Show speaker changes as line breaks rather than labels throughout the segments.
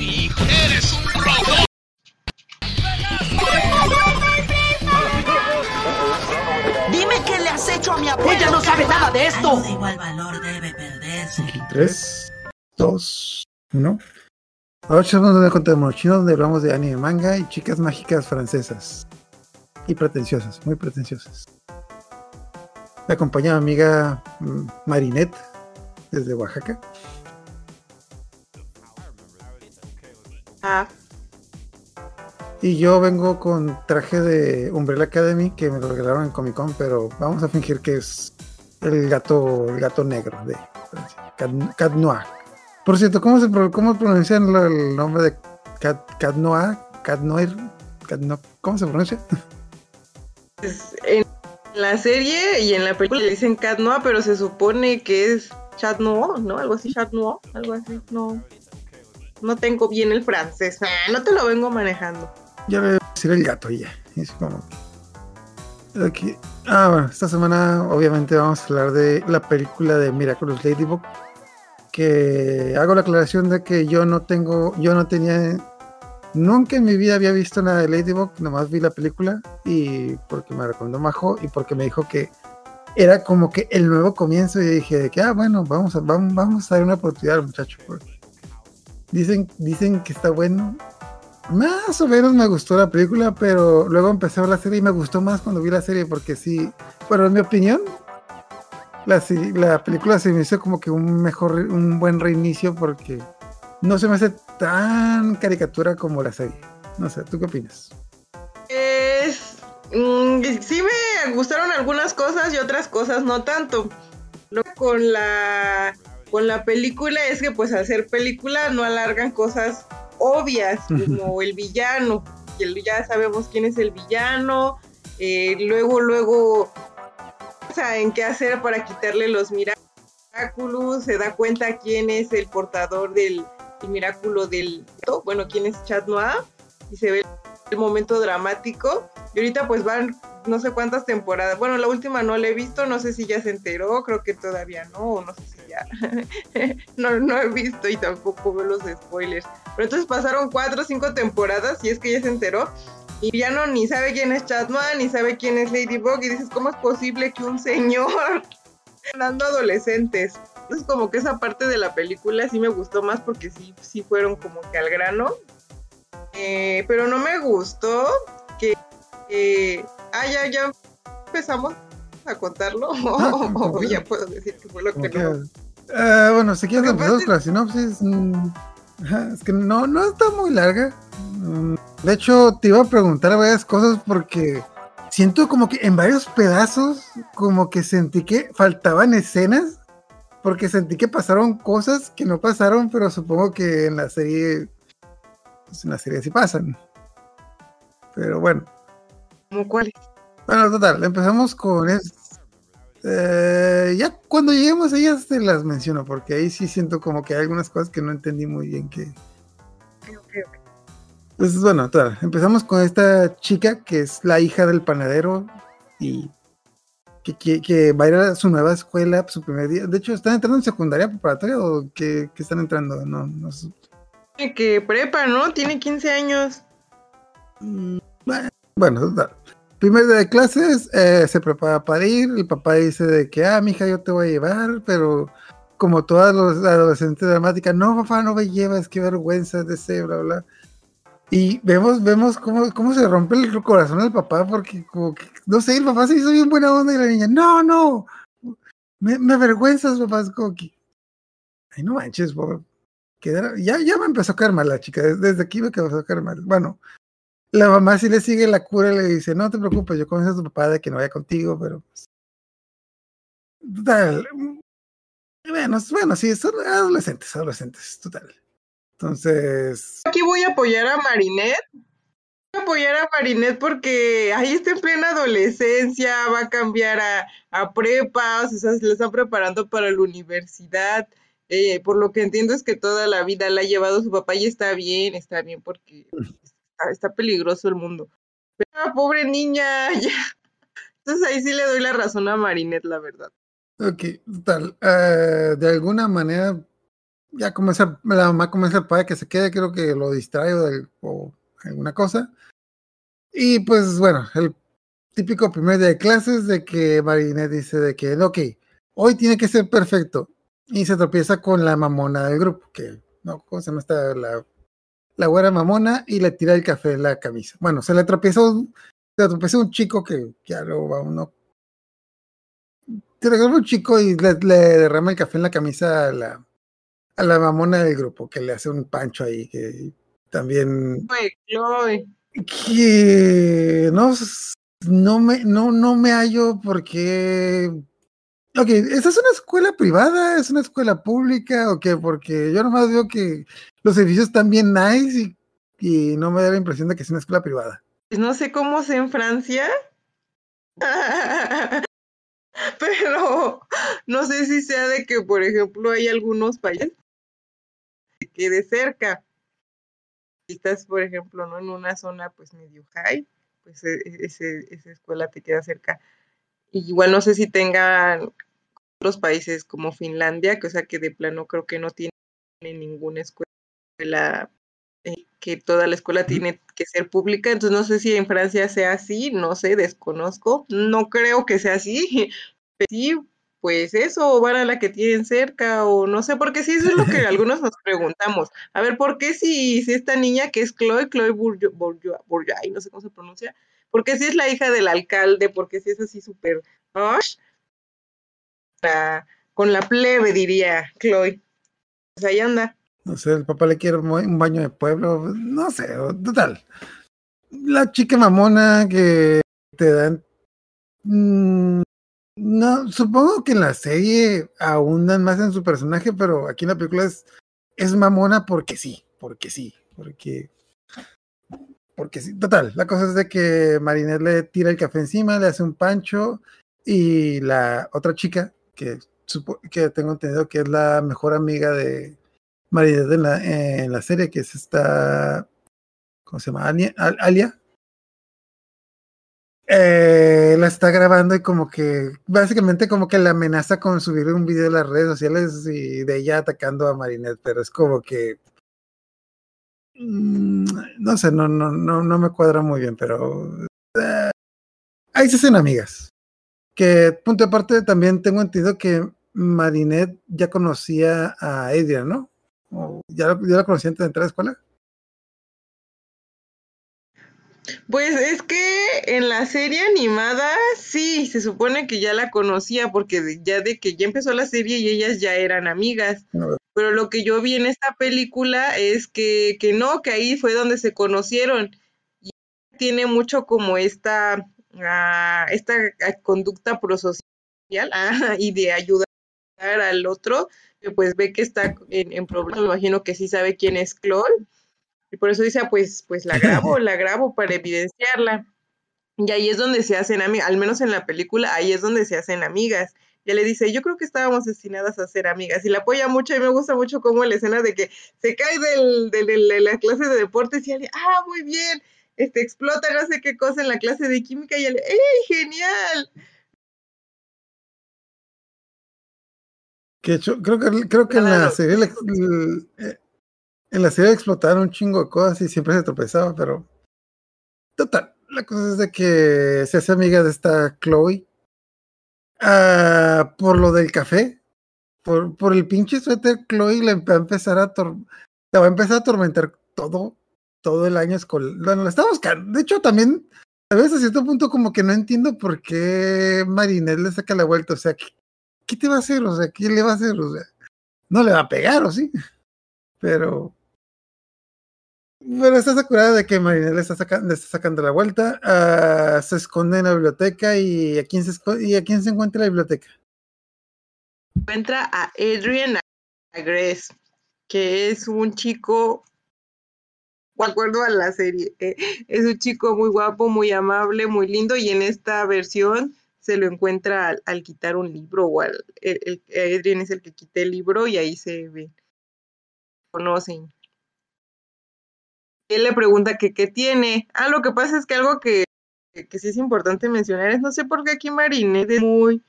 hijo. ¡Eres un robot!
Dime qué le has hecho a mi abuela. Ella no sabe nada de esto.
Algo de igual valor debe perderse.
3, 2, 1. Ahora echamos de cuenta de Monochino, donde hablamos de anime, manga y chicas mágicas francesas. Y pretenciosas, muy pretenciosas. Me acompaña mi amiga mm, Marinette, desde Oaxaca.
Ah,
Y yo vengo con traje de Umbrella Academy que me lo regalaron en Comic Con, pero vamos a fingir que es el gato, el gato negro de Cat, Cat Noir. Por cierto, ¿cómo se cómo pronuncian el nombre de Cat, Cat Noir? Cat Noir, Cat No- ¿cómo se pronuncia?
pues, en la serie y en la película le dicen Cat Noir, pero se supone que es Chat Noir, ¿no? Algo así, Chat Noir, algo así, no. No tengo bien el francés, ah, no te lo vengo manejando.
Ya voy a decir el gato ya. Es como Aquí. Ah, bueno, esta semana obviamente vamos a hablar de la película de Miraculous Ladybug. Que hago la aclaración de que yo no tengo, yo no tenía, nunca en mi vida había visto nada de Ladybug, nomás vi la película y porque me recomendó Majo y porque me dijo que era como que el nuevo comienzo y dije de que, ah, bueno, vamos a, vamos, vamos a dar una oportunidad al muchacho. porque Dicen, dicen que está bueno, más o menos me gustó la película, pero luego empecé a ver la serie y me gustó más cuando vi la serie porque sí, bueno, en mi opinión, la, la película se me hizo como que un mejor, un buen reinicio porque no se me hace tan caricatura como la serie. No sé, ¿tú qué opinas?
Es. mm, sí me gustaron algunas cosas y otras cosas no tanto. Con la con la película es que pues al ser película no alargan cosas obvias como el villano, que ya sabemos quién es el villano, eh, luego luego saben qué hacer para quitarle los miraculous, se da cuenta quién es el portador del el miraculo del bueno, quién es Chat Noir y se ve el momento dramático. Y ahorita pues van no sé cuántas temporadas. Bueno, la última no la he visto, no sé si ya se enteró, creo que todavía no, o no sé si ya. no, no he visto y tampoco veo los spoilers. Pero entonces pasaron cuatro o cinco temporadas y es que ya se enteró. Y ya no ni sabe quién es Chatman, ni sabe quién es Ladybug. Y dices, ¿cómo es posible que un señor dando adolescentes? Entonces como que esa parte de la película sí me gustó más porque sí, sí fueron como que al grano. Eh, pero no me gustó que... que- ah, ya, ya empezamos a contarlo.
Ah,
o ya puedo decir que fue lo que, no.
Eh, bueno, si quieres
pasa
con la sinopsis. mm, es que no, no está muy larga. Mm, De hecho, te iba a preguntar varias cosas porque siento como que en varios pedazos, como que sentí que faltaban escenas, porque sentí que pasaron cosas que no pasaron, pero supongo que en la serie, pues en la serie sí pasan. Pero bueno,
¿Cómo cuál?
bueno, total, empezamos con es, eh, ya cuando lleguemos a ellas te las menciono, porque ahí sí siento como que hay algunas cosas que no entendí muy bien que. Pues bueno, empezamos con esta chica que es la hija del panadero y que, que- que va a ir a su nueva escuela, su primer día. De hecho, ¿están entrando en secundaria preparatoria o qué, qué están entrando? No, no sé.
Que prepa, ¿no? Tiene 15 años.
Mm, Bueno, bueno, total. Primer día de clases, eh, se prepara para ir. El papá dice de que, ah, mija, yo te voy a llevar, pero como todas los adolescentes dramáticas, no, papá, no me llevas, qué vergüenza de ese, bla, bla. Y vemos, vemos cómo, cómo se rompe el corazón del papá, porque como que, no sé, el papá se hizo bien buena onda y la niña, no, no, me, me avergüenzas, papá, es como ay, no manches, por ya, ya me empezó a caer mal la chica, desde, desde aquí me empezó a caer mal. Bueno, la mamá sí le sigue la cura y le dice, no te preocupes, yo convenzo a tu papá de que no vaya contigo, pero... pues, Total. mm, Bueno, bueno, sí, son adolescentes, adolescentes, total. Entonces,
Aquí voy a apoyar a Marinette. Voy a apoyar a Marinette porque ahí está en plena adolescencia, va a cambiar a, a prepa, o sea, se le están preparando para la universidad. Eh, por lo que entiendo es que toda la vida la ha llevado su papá y está bien, está bien porque está, peligroso el mundo. Pero ah, pobre niña. Entonces ahí sí le doy la razón a Marinette, la verdad.
ok, total. eh, de alguna manera ya comienza, la mamá comienza padre que se quede, creo que lo distrae o, o alguna cosa. Y pues bueno, el típico primer día de clases de que Marinette dice de que, ok, hoy tiene que ser perfecto. Y se tropieza con la mamona del grupo, que, no, ¿cómo se llama esta? La, la güera mamona y le tira el café en la camisa. Bueno, se le tropieza un, se le un chico que ya va uno. Se le un chico y le, le derrama el café en la camisa a la, a la mamona del grupo, que le hace un pancho ahí, que también
Chloe,
que no, no me, no, no me hallo porque. Ok, ¿esta es una escuela privada? ¿Es una escuela pública? ¿O qué? Porque yo nomás veo que los servicios están bien nice y, y no me da la impresión de que es una escuela privada.
Pues no sé cómo sea en Francia. Pero no sé si sea de que, por ejemplo, hay algunos países que quede cerca. Si estás, por ejemplo, ¿no? en una zona pues medio high, pues e- e- esa escuela te queda cerca. Igual no sé si tengan otros países como Finlandia, que o sea que de plano creo que no tiene ninguna escuela, eh, que toda la escuela tiene que ser pública, entonces no sé si en Francia sea así, no sé, desconozco, no creo que sea así, pero sí, pues eso, o van a la que tienen cerca, o no sé, porque sí, eso es lo que algunos nos preguntamos. A ver, ¿por qué si, si esta niña que es Chloe, Chloe Bourgeois, Bourgeois, Bourgeois, no sé cómo se pronuncia, ¿por qué si es la hija del alcalde? Porque si es así súper con la plebe, diría Chloe. Pues ahí anda.
No sé, el papá le quiere un ba- un baño de pueblo, no sé, total. La chica mamona que te dan. mm, no, supongo que en la serie ahondan más en su personaje, pero aquí en la película es, es mamona porque sí, porque sí, porque. Porque sí, total. La cosa es de que Marinette le tira el café encima, le hace un pancho y la otra chica, que, que tengo entendido que es la mejor amiga de, Marinette en la, en la serie, que es esta, ¿cómo se llama? Alia. Al- Alia. Eh, la está grabando y como que, básicamente como que la amenaza con subir un video a las redes sociales y de ella atacando a Marinette, pero es como que, no sé, no, no, no, no me cuadra muy bien, pero eh, ahí se hacen amigas. Que, punto aparte, también tengo entendido que Marinette ya conocía a Adrian, ¿no? ¿O ¿Ya, ya la conocía antes de entrar a la escuela?
Pues es que en la serie animada sí, se supone que ya la conocía porque de- ya de que ya empezó la serie y ellas ya eran amigas. Pero lo que yo vi en esta película es que, que no, que ahí fue donde se conocieron. Y tiene mucho como esta, ah, esta ah, conducta prosocial ah, y de ayudar al otro, que pues ve que está en, en problemas. Me imagino que sí sabe quién es Chloe. Y por eso dice, ah, pues, pues la grabo, la grabo para evidenciarla. Y ahí es donde se hacen amigas, al menos en la película, ahí es donde se hacen amigas. Ya le dice, yo creo que estábamos destinadas a ser amigas. Y la apoya mucho y me gusta mucho como la escena de que se cae del, del- del- de la clase de deportes y ella, ah, muy bien, este, explota no sé qué cosa en la clase de química y ella, ¡ey, genial!
Que hecho, creo que, creo que en la serie eh, en la serie explotaron un chingo de cosas y siempre se tropezaba, pero total, la cosa es de que se hace amiga de esta Chloe ah, por lo del café, por, por el pinche suéter, Chloe le va a empezar a la va a empezar a atormentar todo, todo el año escolar. Bueno, la está buscando. De hecho, también, a veces a cierto punto, como que no entiendo por qué Marinette le saca la vuelta. O sea, ¿qué, qué te va a hacer? O sea, ¿qué le va a hacer? O sea, no le va a pegar, ¿o sí? Pero. Pero está curada de que Marinette le está, saca- le está sacando la vuelta. ah, se esconde en la biblioteca y ¿a quién se, y a quién se encuentra en la biblioteca?
Encuentra a Adrian Agres, que es un chico, de acuerdo a la serie, eh, es un chico muy guapo, muy amable, muy lindo, y en esta versión se lo encuentra al, quitar un libro, o al, el, Adrian es el que quita el libro y ahí se ve, conocen. Él le pregunta que qué tiene. Ah, lo que pasa es que algo que, que, que sí es importante mencionar es, no sé por qué aquí Marinette es muy...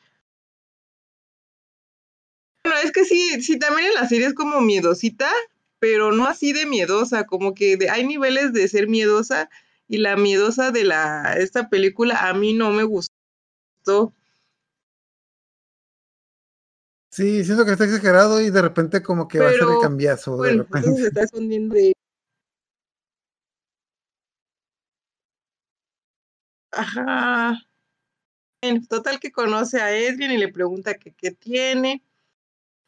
Bueno, es que sí, sí, también en la serie es como miedosita, pero no así de miedosa, como que de- hay niveles de ser miedosa y la miedosa de la esta película a mí no me gustó.
Sí, siento que está exagerado y de repente como que va a ser el cambiazo. de
Bueno,
repente.
entonces se está escondiendo de... Ajá. En total que conoce a Edwin y le pregunta qué tiene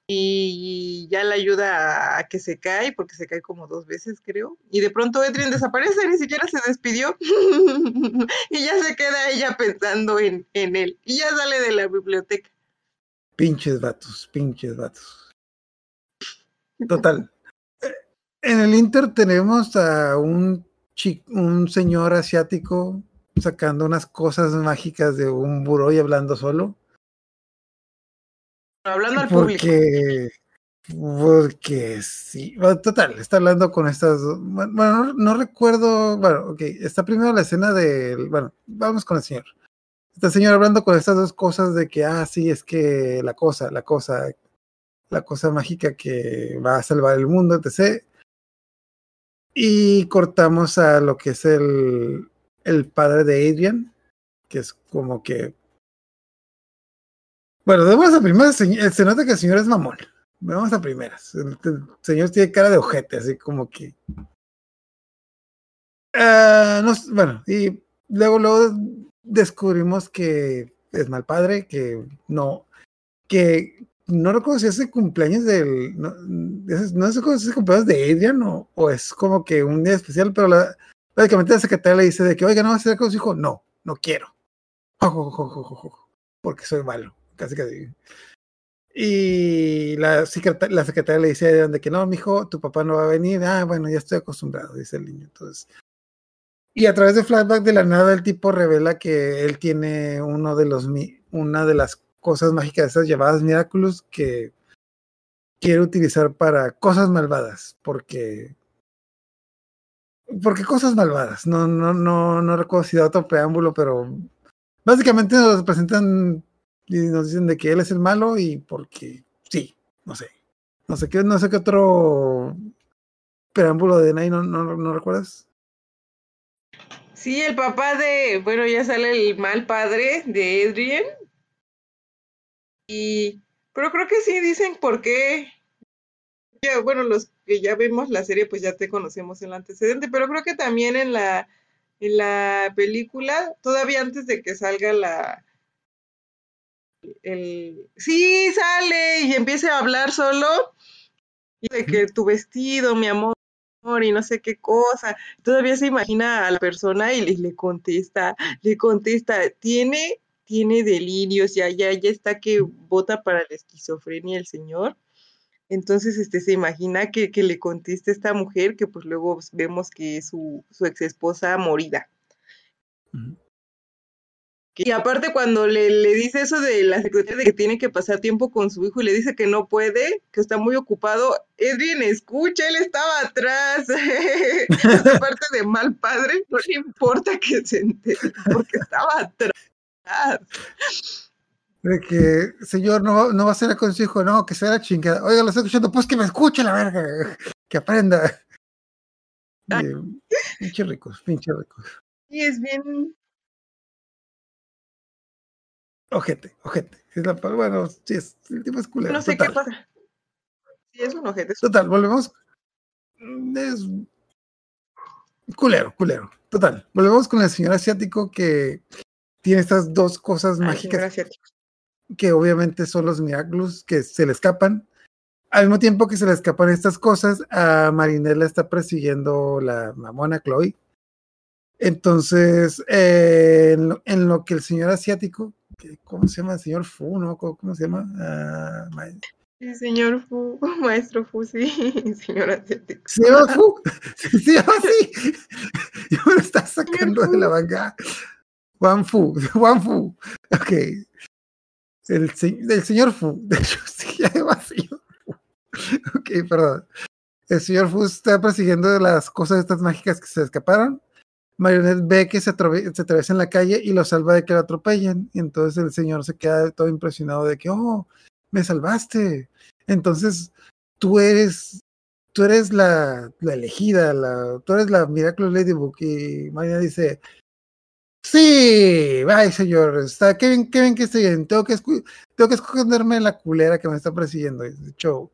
y ya le ayuda a, que se cae porque se cae como dos veces creo y de pronto Edwin desaparece, ni siquiera se despidió y ya se queda ella pensando en, en él y ya sale de la biblioteca.
Pinches vatos, pinches vatos. Total. Eh, En el Inter tenemos a un, chi- un señor asiático sacando unas cosas mágicas de un buró y hablando solo.
Hablando al público.
Porque, porque sí. Bueno, total, está hablando con estas. Bueno, no, no recuerdo. Bueno, ok. Está primero la escena del. Bueno, vamos con el señor. Está el señor hablando con estas dos cosas de que, ah, sí, es que la cosa, la cosa, la cosa mágica que va a salvar el mundo, etc. Y cortamos a lo que es el, el padre de Adrian, que es como que bueno, vamos a primeras. Se se nota que el señor es mamón. Vamos a primeras. El, señor tiene cara de ojete, así como que. S- bueno, y luego, luego descubrimos que es mal padre, que no. Que no recuerdo si es el cumpleaños del. No, no sé si es el cumpleaños de Adrian o, o es como que un día especial, pero la, básicamente la secretaria le dice de que, oiga, no va a hacer con su hijo. No, no quiero. Porque soy malo casi casi. Y la, secreta- la secretaria le dice de que no, mijo, tu papá no va a venir. Ah, bueno, ya estoy acostumbrado, dice el niño. Entonces, y a través de flashback de la nada, el tipo revela que él tiene uno de los una de las cosas mágicas, esas llamadas Miraculous, que quiere utilizar para cosas malvadas, porque porque cosas malvadas. No, no, no, no recuerdo si da otro preámbulo, pero básicamente nos presentan y nos dicen de que él es el malo y porque sí, no sé. No sé qué, no sé qué otro preámbulo de Nai, ¿no, no, no recuerdas?
Sí, el papá de, bueno, ya sale el mal padre de Adrian. Y, pero creo que sí dicen por qué. Ya, bueno, los que ya vemos la serie, pues ya te conocemos el antecedente, pero creo que también en la, en la película, todavía antes de que salga la, el, sí, sale y empiece a hablar solo, y de que tu vestido, mi amor, y no sé qué cosa, todavía se imagina a la persona y le, le contesta, le contesta, tiene, tiene delirios, ya, ya, ya está que vota para la esquizofrenia el señor. Entonces, este, se imagina que, que le contesta esta mujer, que pues luego vemos que es su, su ex esposa morida. Y aparte cuando le, le dice eso de la secretaria de que tiene que pasar tiempo con su hijo y le dice que no puede, que está muy ocupado, Edwin escucha, él estaba atrás. Esa parte de mal padre, no le importa que se entere, porque estaba atrás.
De que, señor, no, va- no va a ser con su hijo, no, que sea la chingada. Oiga, lo estoy escuchando, pues que me escuche la verga, que aprenda.
Ay.
Eh, Pinche ricos, pinche ricos.
Y es bien,
Ojete, ojete. Es la, bueno, sí, es, el tipo es culero.
no sé
total.
qué pasa. Sí, es un ojete. es-
Total, volvemos. Es culero, culero. Total, volvemos con el señor asiático que tiene estas dos cosas
Ay,
mágicas
señor asiático.
Que obviamente son los Miraculous que se le escapan. Al mismo tiempo que se le escapan estas cosas, a Marinela está persiguiendo la mamona Chloe. Entonces, eh, en, lo, en lo que el señor asiático, que- ¿cómo se llama? El señor Fu, ¿no? ¿Cómo, cómo se llama? Ah,
Sí, señor Fu, maestro Fu, sí, señor asiático.
¿Se llama Fu? Se llama así. Yo me lo estaba sacando de la manga. Juan Fu, Juan Fu. Ok. El, el señor Fu. De hecho, sí, llama señor. Ok, perdón. El señor Fu está persiguiendo las cosas estas mágicas que se escaparon. Marionette ve que se, se atraviesa en la calle y lo salva de que lo atropellen. Y entonces el señor se queda todo impresionado de que, oh, me salvaste. Entonces, tú eres, tú eres la, la elegida, la, tú eres la Miraculous Ladybug. Y Marina dice, sí, ay señor, está, qué bien, qué bien que estoy bien, tengo que, esconderme la culera que me está persiguiendo. De hecho,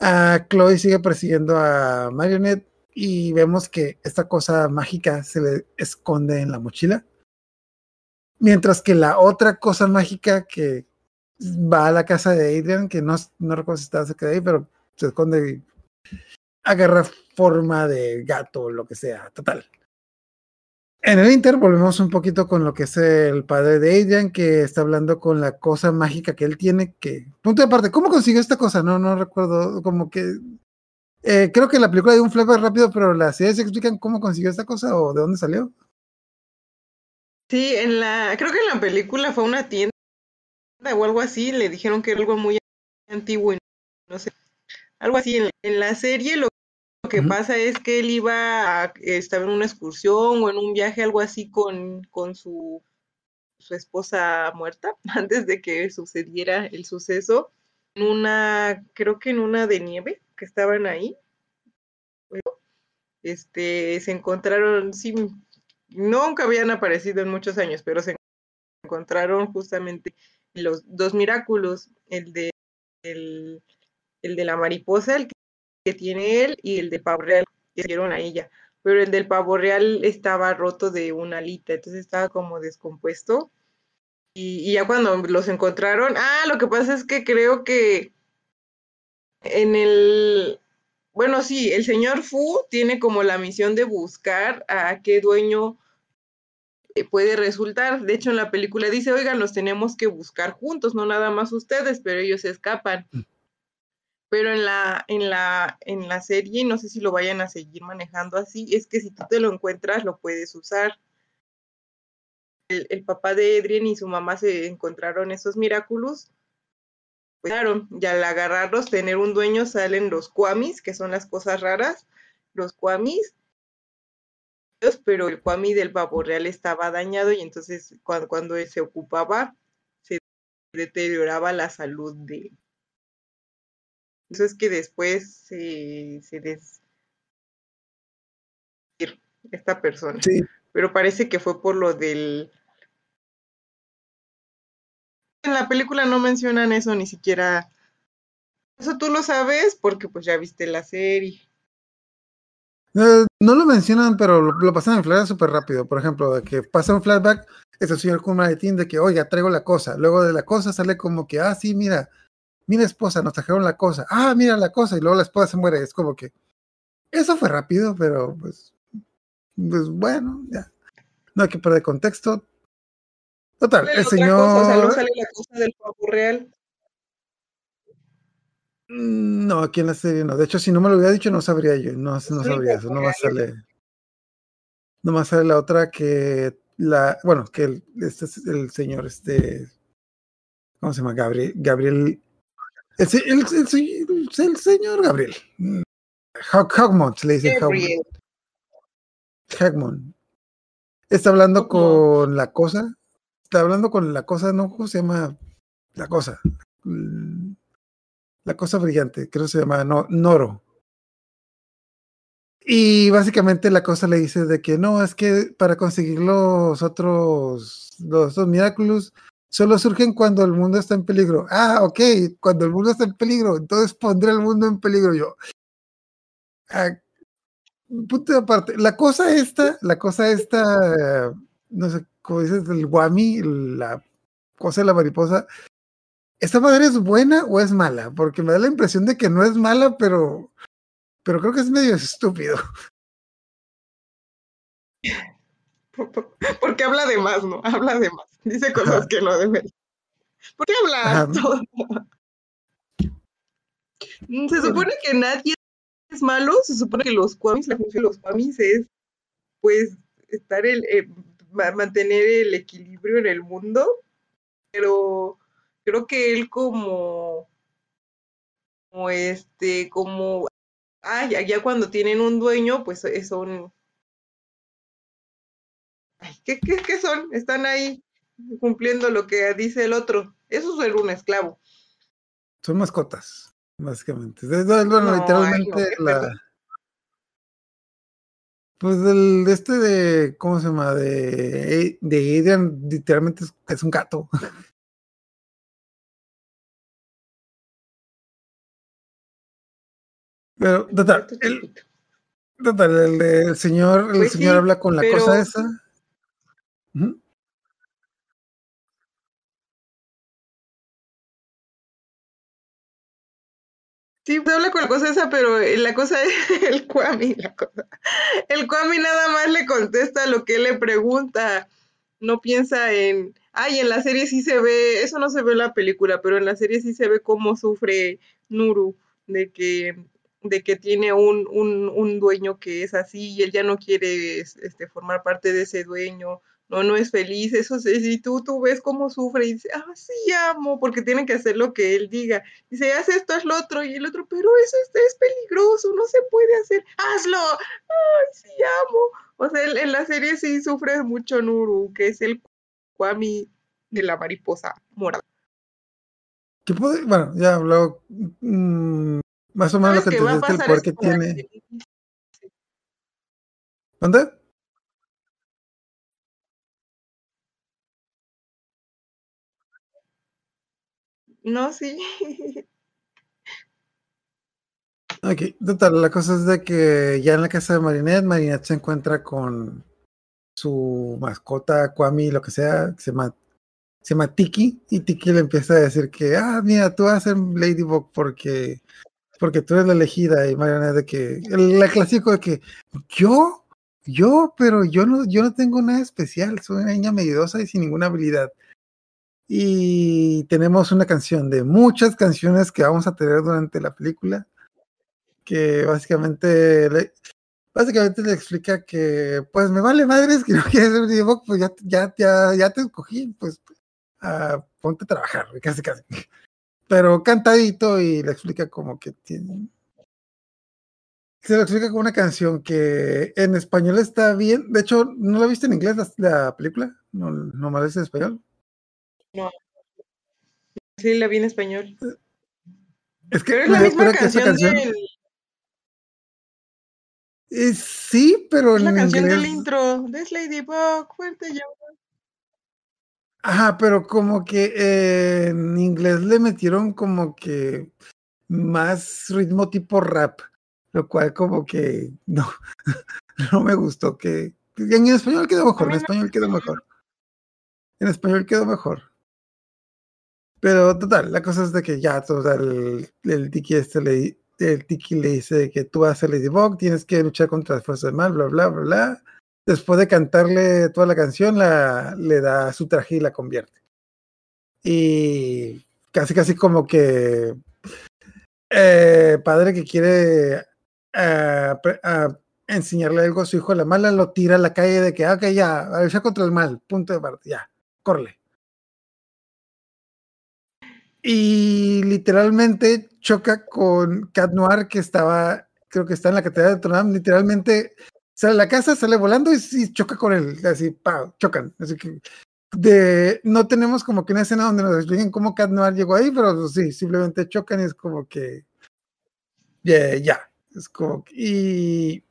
a Chloe sigue persiguiendo a Marionette y vemos que esta cosa mágica se le esconde en la mochila. Mientras que la otra cosa mágica que va a la casa de Adrian, que no, no recuerdo si está cerca de ahí, pero se esconde y agarra forma de gato o lo que sea, total. En el Inter volvemos un poquito con lo que es el padre de Adrian, que está hablando con la cosa mágica que él tiene, que... Punto de aparte, ¿cómo consiguió esta cosa? No, no recuerdo, como que... eh, creo que la película hay un flashback rápido, pero las series explican cómo consiguió esta cosa o de dónde salió.
Sí, en la, creo que en la película fue una tienda o algo así, le dijeron que era algo muy antiguo no sé, algo así. En, en la serie lo, que pasa es que él iba a, estaba en una excursión o en un viaje, algo así con, con su, su esposa muerta, antes de que sucediera el suceso, en una, creo que en una de nieve, que estaban ahí. Este, se encontraron, sí, nunca habían aparecido en muchos años, pero se encontraron justamente los dos Miraculous, el de el, el de la mariposa, el que, que tiene él, y el de pavo real, que dieron a ella. Pero el del pavo real estaba roto de una alita, entonces estaba como descompuesto. Y, y ya cuando los encontraron, ah, lo que pasa es que creo que en el, bueno, sí, el señor Fu tiene como la misión de buscar a qué dueño eh, puede resultar. De hecho, en la película dice, oigan, los tenemos que buscar juntos, no nada más ustedes, pero ellos se escapan. Pero en la, en la, en la serie, no sé si lo vayan a seguir manejando así, es que si tú te lo encuentras, lo puedes usar. El, el papá de Adrien y su mamá se encontraron esos Miraculous. Pues y al agarrarlos, tener un dueño, salen los Kwamis, que son las cosas raras, los Kwamis, pero el Kwami del pavo real estaba dañado y entonces cuando, cuando él se ocupaba, se deterioraba la salud de... Eso es que después se, se des... esta persona.
Sí,
Pero parece que fue por lo del... En la película no mencionan eso ni siquiera. Eso tú lo sabes porque pues ya viste la serie.
Eh, no lo mencionan, pero lo, lo pasan en flashback súper rápido. Por ejemplo, de que pasa un flashback, es el señor con maletín de que, oiga, traigo la cosa. Luego de la cosa sale como que, ah, sí, mira, mira esposa, nos trajeron la cosa. Ah, mira la cosa. Y luego la esposa se muere. Es como que, eso fue rápido, pero pues, pues bueno, ya. No hay que perder contexto. Total, el señor...
cosa, o sea, no sale la cosa del pavo real.
Mm, No, aquí en la serie no. De hecho, si no me lo hubiera dicho, no sabría yo. No, no sabría eso. No más sale. No más sale la otra que la. Bueno, que el, este es el señor, este. ¿Cómo se llama? Gabriel. Gabriel. El, el, el el señor Gabriel. Mm, Hogmont, le dice. Hogmont. Está hablando con la cosa. Está hablando con la cosa, ¿no? ¿Cómo se llama? La cosa. La cosa brillante, creo que se llama no, Noro. Y básicamente la cosa le dice de que no, es que para conseguir los otros, los otros Miraculous, solo surgen cuando el mundo está en peligro. Ah, ok, cuando el mundo está en peligro, entonces pondré el mundo en peligro yo. Ah, punto aparte, la cosa esta, la cosa esta, no sé, como dices, el guami, la cosa de la mariposa, ¿esta madre es buena o es mala? Porque me da la impresión de que no es mala, pero, pero creo que es medio estúpido.
Porque habla de más, ¿no? Habla de más. Dice cosas que no debe. ¿Por qué hablas?
Ajá.
todo? Se supone que nadie es malo, se supone que los Kwamis, la función de los Kwamis es, pues, estar el, eh, ma- mantener el equilibrio en el mundo, pero creo que él como, como este, como, ah, ya, ya cuando tienen un dueño, pues eh, son, ¿qué, qué, qué son? Están ahí cumpliendo lo que dice el otro. Eso es ser un esclavo.
Son mascotas, básicamente. Bueno,
No, ay,
literalmente
no, qué
la.
feo.
Pues del de este de. ¿Cómo se llama? De, de Adrian, literalmente es, es un gato. Pero, total, el, total, el, el señor, el
Pues
señor
sí,
habla con la
pero-
cosa esa.
Sí, pues habla con la cosa esa, pero eh, la cosa es el Kwami, la cosa. El Kwami nada más le contesta lo que le pregunta. No piensa en, ay, en la serie sí se ve, eso no se ve en la película, pero en la serie sí se ve cómo sufre Nuru de que, de que tiene un, un, un dueño que es así y él ya no quiere es- este, formar parte de ese dueño. No, no es feliz, eso sí, si tú, tú ves cómo sufre y dice, ah, sí, amo, porque tienen que hacer lo que él diga. Dice, haz esto, haz lo otro, y el otro, pero eso es, es peligroso, no se puede hacer, hazlo, ay, sí, amo. O sea, en, en la serie sí sufre mucho Nuru, que es el Kwami de la mariposa morada.
¿Qué puede- Bueno, ya habló mm, más o menos lo
¿Sabes
que entendiste el poder
Es
que tiene. ¿Dónde?
No, sí.
Ok, total, la cosa es de que ya en la casa de Marinette, Marinette se encuentra con su mascota, Kwami, lo que sea, que se llama, se llama Tiki, y Tiki le empieza a decir que, ah, mira, tú vas a ser Ladybug porque, porque tú eres la elegida, y Marinette de que, el clásico de que, yo, yo, pero yo no, yo no tengo nada especial, soy una niña medidosa y sin ninguna habilidad. Y tenemos una canción de muchas canciones que vamos a tener durante la película que básicamente le, básicamente le explica que pues me vale madres que no quieres ser Ladybug, pues ya, ya, ya, ya te escogí, pues ah, ponte a trabajar, casi casi. Pero cantadito y le explica como que tiene. Se lo explica con una canción que en español está bien. De hecho, ¿no la viste en inglés la, la película? No, no me la viste en español.
Sí, la vi en español.
Es que
Pero es la misma canción,
canción.
del,
Eh, sí, pero
es la
en
canción del intro. This Ladybug, fuerte ya.
Ajá, pero como que eh, en inglés le metieron como que más ritmo tipo rap, lo cual como que no, no me gustó. Que en español quedó mejor, en
no-
español quedó mejor. En español quedó mejor. Pero total, la cosa es de que ya, total, el, el tiki este le, el tiki le dice que tú vas a Ladybug, tienes que luchar contra las fuerzas del mal, bla, bla, bla, bla. Después de cantarle toda la canción, la, le da su traje y la convierte. Y casi, casi como que eh, padre que quiere ah, ah, enseñarle algo a su hijo la mala, lo tira a la calle de que, ah, ok, ya, a luchar contra el mal, punto de parte, ya, corre. Y literalmente choca con Cat Noir que estaba, creo que está en la catedral de Dame, literalmente sale de la casa, sale volando y, choca con él, así, pa, chocan. Así que de, no tenemos como que una escena donde nos expliquen cómo Cat Noir llegó ahí, pero pues, sí, simplemente chocan y es como que ya, ya, es como y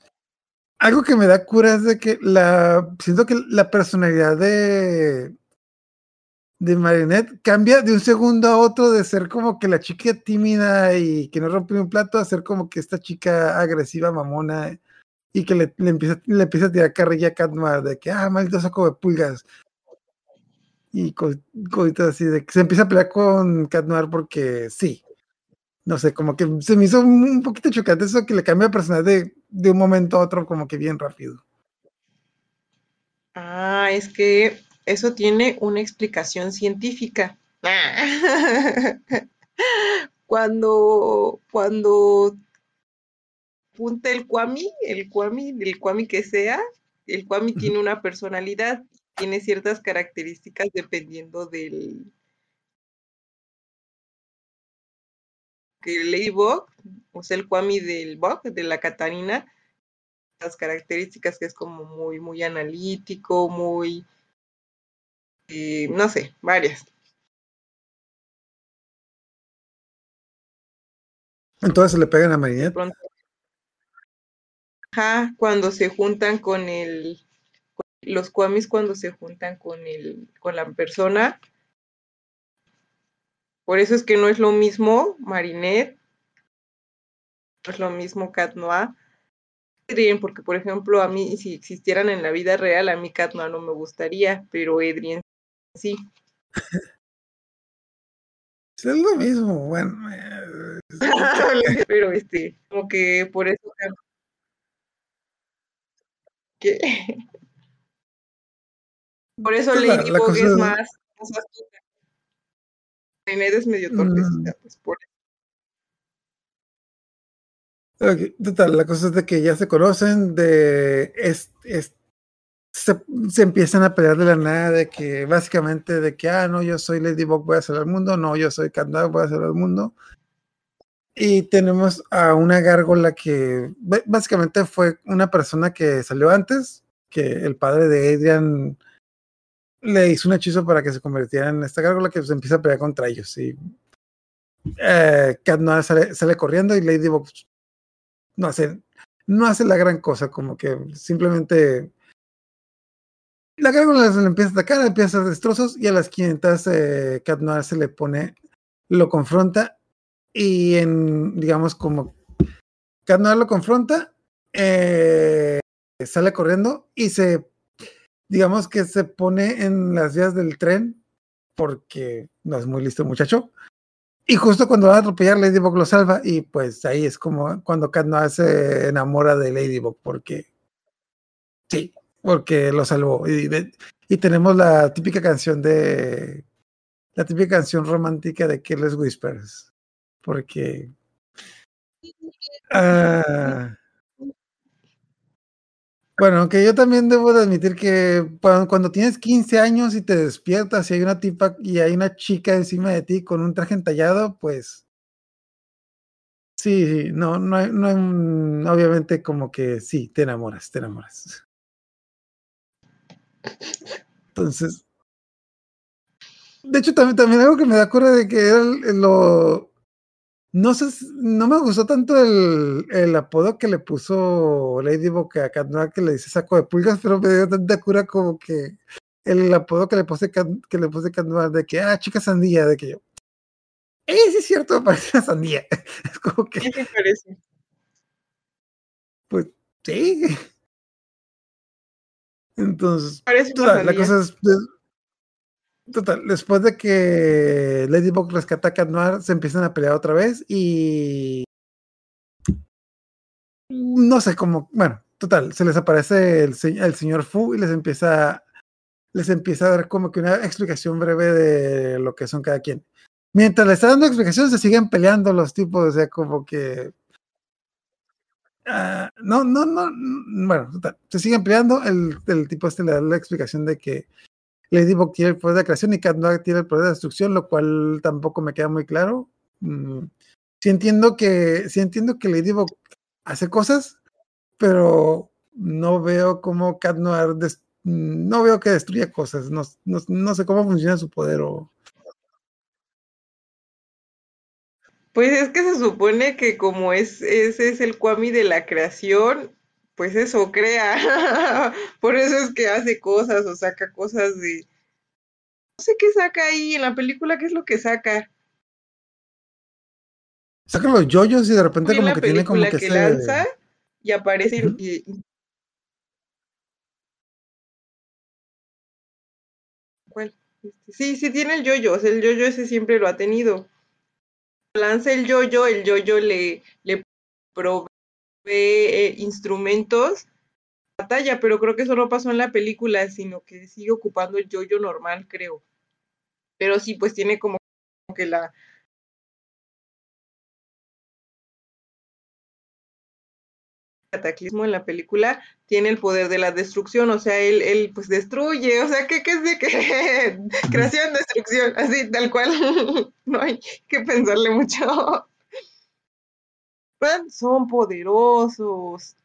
algo que me da cura es de que la siento que la personalidad de de Marinette cambia de un segundo a otro de ser como que la chica tímida y que no rompe un plato a ser como que esta chica agresiva, mamona y que le, empieza, le empieza a tirar carrilla a Noir de que, ah, maldito saco de pulgas. Y co- cositas así, de que se empieza a pelear con Noir porque sí. No sé, como que se me hizo un poquito chocante eso que le cambia de personalidad de, de un momento a otro como que bien rápido.
Ah, es que eso tiene una explicación científica. Cuando, cuando punta el Kwami, el Kwami, el Kwami que sea, el Kwami tiene una personalidad, tiene ciertas características dependiendo del que Ladybug, o sea, el Kwami del Bug, de la Catarina, las características que es como muy, muy analítico, muy, eh, no sé, varias.
Entonces se le pegan a Marinette.
Ajá, cuando se juntan con el, con- los Kwamis cuando se juntan con el, con la persona. Por eso es que no es lo mismo Marinette, no es lo mismo Cat Noir. Adrien, porque por ejemplo a mí si existieran en la vida real, a mí Cat Noir no me gustaría, pero Adrien sí.
Es lo mismo, bueno.
pero este, como que por eso que por eso
Pues la- la
Ladybug
cosa
es más, más. Marinette es medio
Mm.
torpecita, pues por
Ok, total, la cosa es de que ya se conocen, de es, es- se, se empiezan a pelear de la nada, de que básicamente de que, ah, no, yo soy Ladybug, voy a salvar el mundo, no, yo soy Candado, voy a salvar el mundo. Y tenemos a una gárgola que básicamente fue una persona que salió antes, que el padre de Adrian le hizo un hechizo para que se convirtiera en esta gárgola que se empieza a pelear contra ellos. Y eh, sale, sale corriendo y Ladybug no hace, no hace la gran cosa, como que simplemente la gárgola se le empieza a atacar, empieza a hacer destrozos y a las 500 eh, Cat Noir se le pone, lo confronta y en, digamos, como Cat Noir lo confronta, eh, sale corriendo y se, digamos que se pone en las vías del tren porque no es muy listo el muchacho. Y justo cuando va a atropellar, Ladybug lo salva. Y pues ahí es como cuando Cat Noir se enamora de Ladybug, porque sí, porque lo salvó. Y, tenemos la típica canción de la típica canción romántica de Careless Whispers. Porque ah, bueno, aunque yo también debo de admitir que cuando, tienes 15 años y te despiertas y hay una tipa y hay una chica encima de ti con un traje entallado, pues sí, no, no, no obviamente como que sí, te enamoras, te enamoras. Entonces, de hecho también, también algo que me da cura de que era lo, no sé, no me gustó tanto el, el apodo que le puso Ladybug a Cat Noir, que le dice saco de pulgas, pero me dio tanta cura como que el apodo que le puse que le puse de que, ah, chica sandía, de que yo, eh, sí es cierto, parece una sandía. Es como que,
¿Qué te parece?
pues, sí. Entonces, total, la cosa es, total, después de que Ladybug rescata a Cat Noir, se empiezan a pelear otra vez y no sé cómo, bueno, total, se les aparece el, el señor Fu y les empieza, les empieza a dar como que una explicación breve de lo que son cada quien. Mientras le está dando explicaciones, se siguen peleando los tipos, o sea, como que no, no, no, mm, bueno, se siguen peleando. El, el tipo este le da la explicación de que Ladybug tiene el poder de creación y Cat Noir tiene el poder de destrucción, lo cual tampoco me queda muy claro. Mm, sí entiendo que, sí entiendo que Ladybug hace cosas, pero no veo cómo Cat Noir mm, no veo que destruya cosas. No, no, no sé cómo funciona su poder o
Pues es que se supone que como es, ese es el Kwami de la creación, pues eso crea. Por eso es que hace cosas o saca cosas de... No sé qué saca ahí en la película, qué es lo que saca.
saca los yoyos y de repente
en
como que tiene como que,
que,
ese-
lanza y aparece y- ¿Cuál? Este, Sí, sí tiene el yoyo, o sea, el yoyo ese siempre lo ha tenido. Lanza el yoyo, el yoyo le, le provee eh, instrumentos batalla, pero creo que eso no pasó en la película, sino que sigue ocupando el yoyo normal, creo. Pero sí, pues tiene como que la cataclismo en la película tiene el poder de la destrucción, o sea, él, él pues destruye, o sea, ¿qué, qué es de que creación, destrucción, así, tal cual, no hay que pensarle mucho. Son poderosos.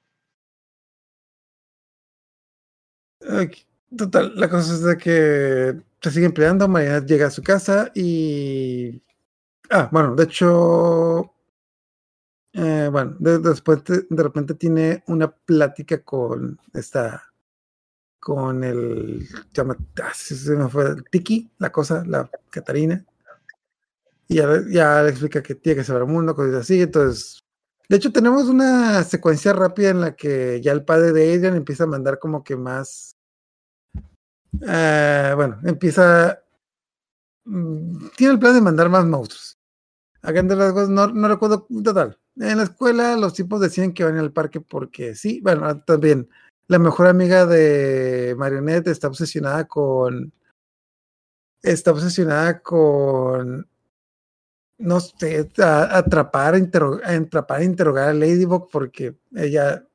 Total, la cosa es de que se siguen peleando, Marinette llega a su casa y... Ah, bueno, de hecho... eh, bueno, de- después de repente tiene una plática con esta, con el, llama, ah, se me fue, el Tiki, la cosa, la Catarina. Y ya, le explica que tiene que saber el mundo, cosas así. Entonces, de hecho, tenemos una secuencia rápida en la que ya el padre de Adrian empieza a mandar como que más. eh, bueno, empieza. mm, Tiene el plan de mandar más monstruos. A grandes rasgos, no, no recuerdo total. En la escuela, los tipos decían que van al parque porque sí. Bueno, también la mejor amiga de Marionette está obsesionada con. Está obsesionada con no sé, a- atrapar, interro- a atrapar, e interrogar a Ladybug porque ella,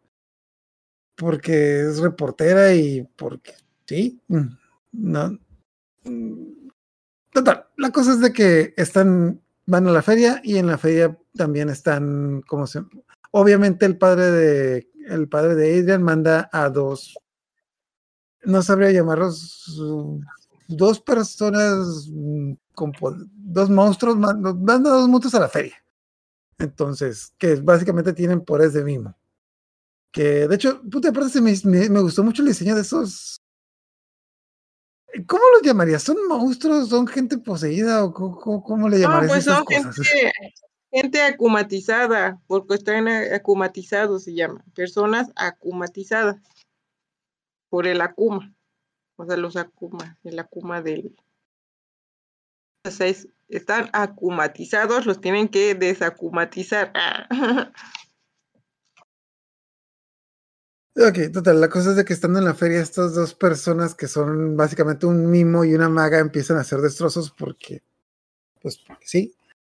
porque es reportera y porque, sí, mm, mm, Total, la cosa es de que están, van a la feria y en la feria también están, como se, obviamente el padre de, el padre de Adrian manda a dos, no sabría llamarlos, dos personas mm, con dos monstruos, man- manda dos monstruos a la feria. Entonces, que básicamente tienen poderes de mimo. Que de hecho, puta, aparte me, me, me gustó mucho el diseño de esos. ¿Cómo los llamarías? ¿Son monstruos? ¿Son gente poseída? ¿O cómo, cómo- le
No,
llamarías
pues
esas
son
cosas?
gente, gente acumatizada, porque están acumatizados, se llama. Personas acumatizadas por el acuma. O sea, los acuma, el acuma del. O sea, es- están acumatizados, los tienen que desacumatizar.
Ok, total, la cosa es de que estando en la feria, estas dos personas que son básicamente un mimo y una maga empiezan a hacer destrozos porque, pues, sí.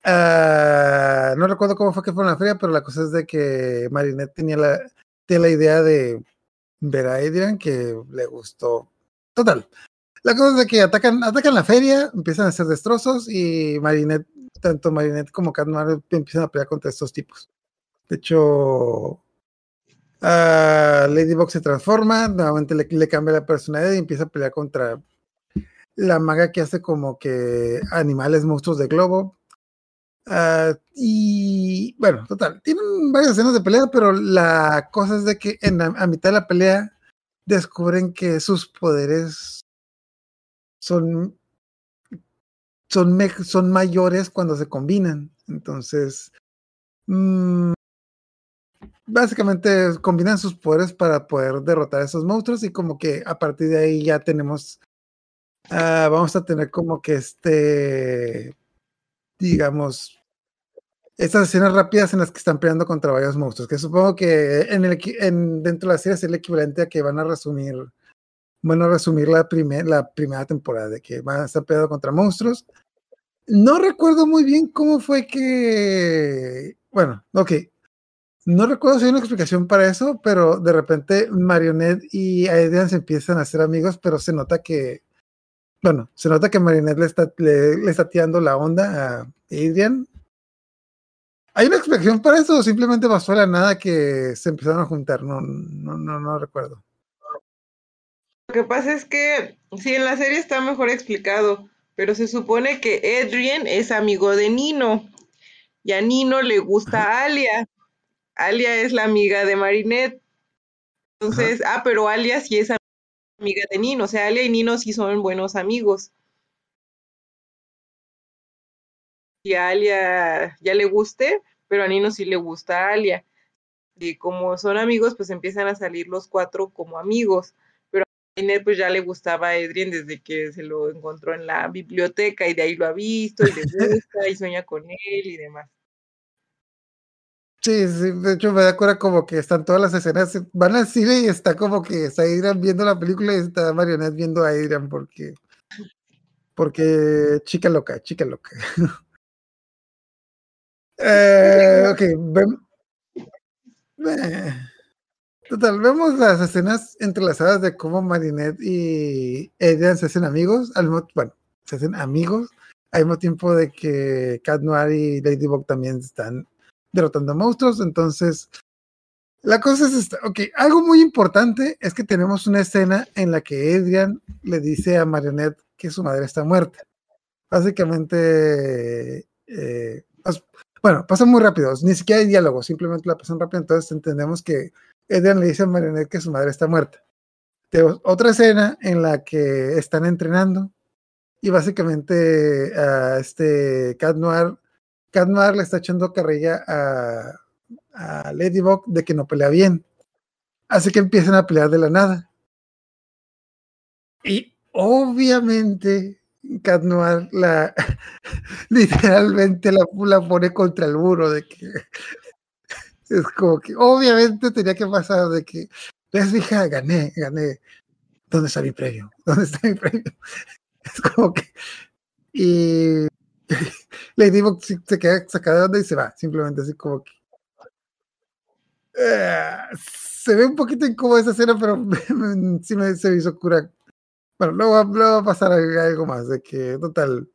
Ah, no recuerdo cómo fue que fue en la feria, pero la cosa es de que Marinette tenía la, tenía la idea de ver a Adrian que le gustó. Total. La cosa es de que atacan, atacan la feria, empiezan a hacer destrozos y Marinette, tanto Marinette como Cat empiezan a pelear contra estos tipos. De hecho, Ah, Ladybug se transforma, nuevamente le, cambia la personalidad y empieza a pelear contra la maga que hace como que animales, monstruos de globo. Ah, y bueno, total, tienen varias escenas de pelea, pero la cosa es de que en a mitad de la pelea descubren que sus poderes son, son, son mayores cuando se combinan. Entonces, mm, básicamente combinan sus poderes para poder derrotar a esos monstruos y como que a partir de ahí ya tenemos, ah, vamos a tener como que este, digamos, estas escenas rápidas en las que están peleando contra varios monstruos, que supongo que en el, dentro de la serie es el equivalente a que van a resumir, van a resumir la, primer, la primera temporada, de que van a estar peleando contra monstruos. No recuerdo muy bien cómo fue que, bueno, ok, no recuerdo si hay una explicación para eso, pero de repente Marionette y Adrian se empiezan a hacer amigos, pero se nota que, bueno, se nota que Marionette le está, le, le está tirando la onda a Adrian. ¿Hay una explicación para eso o simplemente pasó de la nada que se empezaron a juntar? No, no, no, no recuerdo.
Lo que pasa es que sí, en la serie está mejor explicado, pero se supone que Adrien es amigo de Nino y a Nino le gusta Alia. Alia es la amiga de Marinette. Entonces, ah, pero Alia sí es amiga de Nino, o sea, Alia y Nino sí son buenos amigos. Y a Alia ya le guste, pero a Nino sí le gusta a Alia. Y como son amigos, pues empiezan a salir los cuatro como amigos. Pero a Marinette pues ya le gustaba a Adrien desde que se lo encontró en la biblioteca y de ahí lo ha visto y le gusta y sueña con él y demás.
Sí, sí, de hecho me da cuenta como que están todas las escenas, van al cine y está como que está Adrian viendo la película y está Marionette viendo a Adrian porque, porque chica loca, chica loca. Eh, ok, vem- eh, total, vemos las escenas entrelazadas de cómo Marinette y Adrian se hacen amigos, al bueno, se hacen amigos, al mismo tiempo de que Cat Noir y Ladybug también están derrotando monstruos, entonces la cosa es esta, ok, algo muy importante es que tenemos una escena en la que Adrian le dice a Marionette que su madre está muerta. Básicamente, eh, Bueno, pasan muy rápido, ni siquiera hay diálogo, simplemente la pasan rápido, entonces entendemos que Adrian le dice a Marionette que su madre está muerta. Tenemos otra escena en la que están entrenando y básicamente a este Cat Noir, Noir le está echando carrilla a, a Ladybug de que no pelea bien. Así que empiezan a pelear de la nada. Y obviamente Cat Noir la literalmente la, la pone contra el muro de que es como que obviamente tenía que pasar de que les dije, gané, gané. ¿Dónde está mi premio? ¿Dónde está mi premio? Es como que. Y Ladybug se queda sacada de onda y se va. Simplemente así como que. Eh, se ve un poquito incómoda esa escena, pero sí me se hizo cura. Bueno, luego, luego va a pasar algo más de que, total.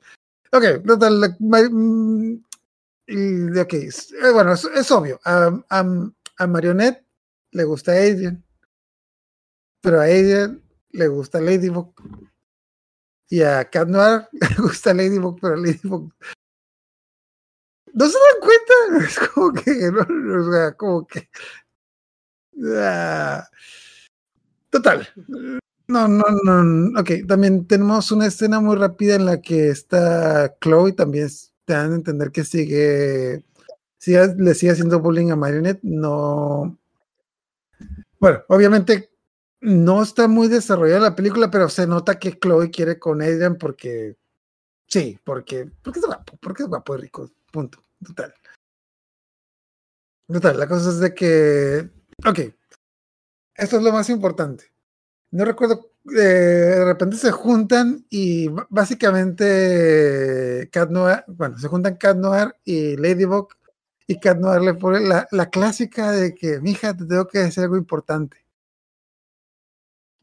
Ok, total. mm, y, ok, es- eh, bueno, es, obvio. A, a, a Marionette le gusta Adrian, pero a Adrian le gusta Ladybug. Y a Cat le gusta Ladybug, pero Ladybug. ¿No se dan cuenta? Es como que, como que. ah, total. No, no, no. Ok, también tenemos una escena muy rápida en la que está Chloe, también te dan a entender que sigue, sigue- le sigue haciendo bullying a Marionette. No. Bueno, obviamente no está muy desarrollada la película, pero se nota que Chloe quiere con Adrian porque. Sí, porque, porque es guapo, porque es guapo y rico. Punto. Total. Total, la cosa es de que. Ok. Esto es lo más importante. No recuerdo. eh, de repente se juntan y básicamente Cat Noir, bueno, se juntan Cat Noir y Ladybug y Cat Noir le pone la, la clásica de que, mija, te tengo que decir algo importante.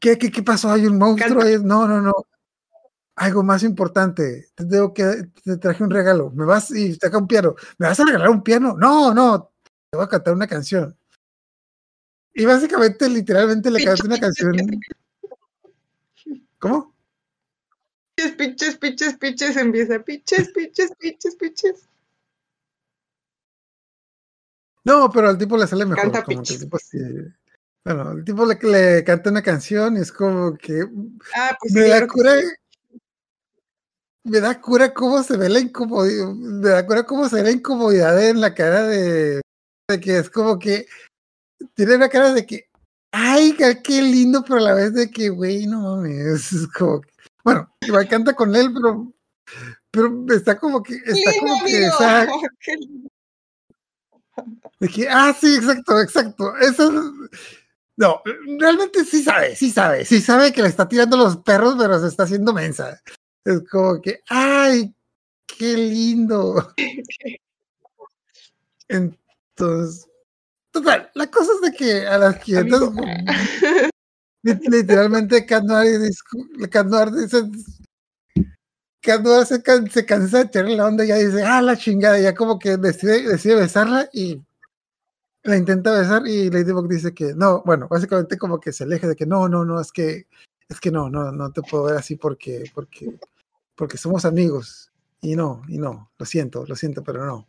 ¿Qué, qué, qué pasó? ¿Hay un monstruo? No, no, no. Algo más importante. Te tengo que, te traje un regalo. Me vas y saca un piano. ¿Me vas a regalar un piano? No, no. Te voy a cantar una canción. Y básicamente, literalmente le canté una canción. ¿Cómo?
Piches, piches, piches, piches, empieza. Piches, piches, piches, piches.
No, pero al tipo le sale mejor.
Canta
como que el tipo sí. Bueno, el tipo le, le canta una canción y es como que
Ah, pues
me
sí,
da
claro
cura. Me da cura cómo se ve la incomodidad. Me da cura cómo se ve la incomodidad en la cara de, de que es como que tiene una cara de que, ay, qué lindo, pero a la vez de que, güey, no mames. Es como que, bueno, igual canta con él, pero, pero está como que, está como que esa,
Qué lindo.
De que, ah, sí, exacto, exacto. Eso es- No, realmente sí sabe, sí sabe, sí sabe que le está tirando los perros, pero se está haciendo mensa. Es como que, ay, qué lindo. Entonces, total, la cosa es de que a las 500,
Amigo.
li- literalmente Cat Noir dice, Cat Noir dice, Cat Noir se, can- se cansa de echarle la onda y ya dice, ah, la chingada, ya como que decide, decide besarla y la intenta besar y Ladybug dice que no, bueno, básicamente como que se aleja de que no, no, no, es que, es que no, no, no te puedo ver así porque, porque, porque somos amigos. Y no, y no, lo siento, lo siento, pero no.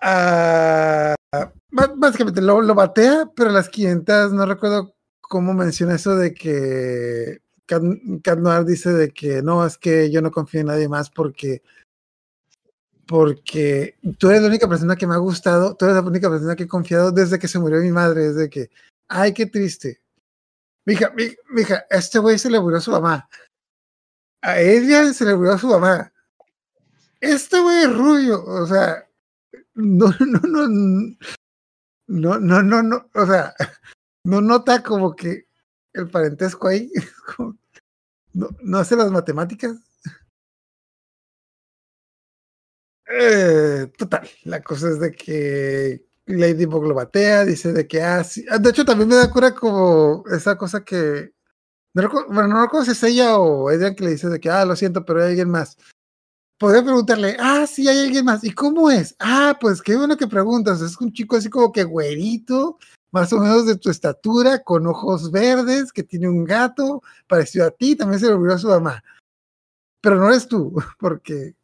Ah, básicamente lo, lo batea, pero las 500 no recuerdo cómo menciona eso de que Cat, Cat Noir dice de que no, es que yo no confío en nadie más porque porque tú eres la única persona que me ha gustado, tú eres la única persona que he confiado desde que se murió mi madre, desde que, ay, qué triste. Mija, mi- mija, este güey se le murió a su mamá. A ella se le murió a su mamá. Este güey es rubio, o sea, no, no, no, no, no, no, no, o sea, no nota como que el parentesco ahí, no, no hace las matemáticas. Eh, total, la cosa es de que Ladybug lo batea, dice de que, ah. Ah, De hecho, también me da cura como esa cosa que, no recuerdo, bueno, no recuerdo si es ella o Adrian que le dice de que, ah, lo siento, pero hay alguien más. Podría preguntarle, ah, sí, hay alguien más. ¿Y cómo es? Ah, pues qué bueno que preguntas. Es un chico así como que güerito, más o menos de tu estatura, con ojos verdes, que tiene un gato, parecido a ti, también se le olvidó a su mamá. Pero no eres tú, porque,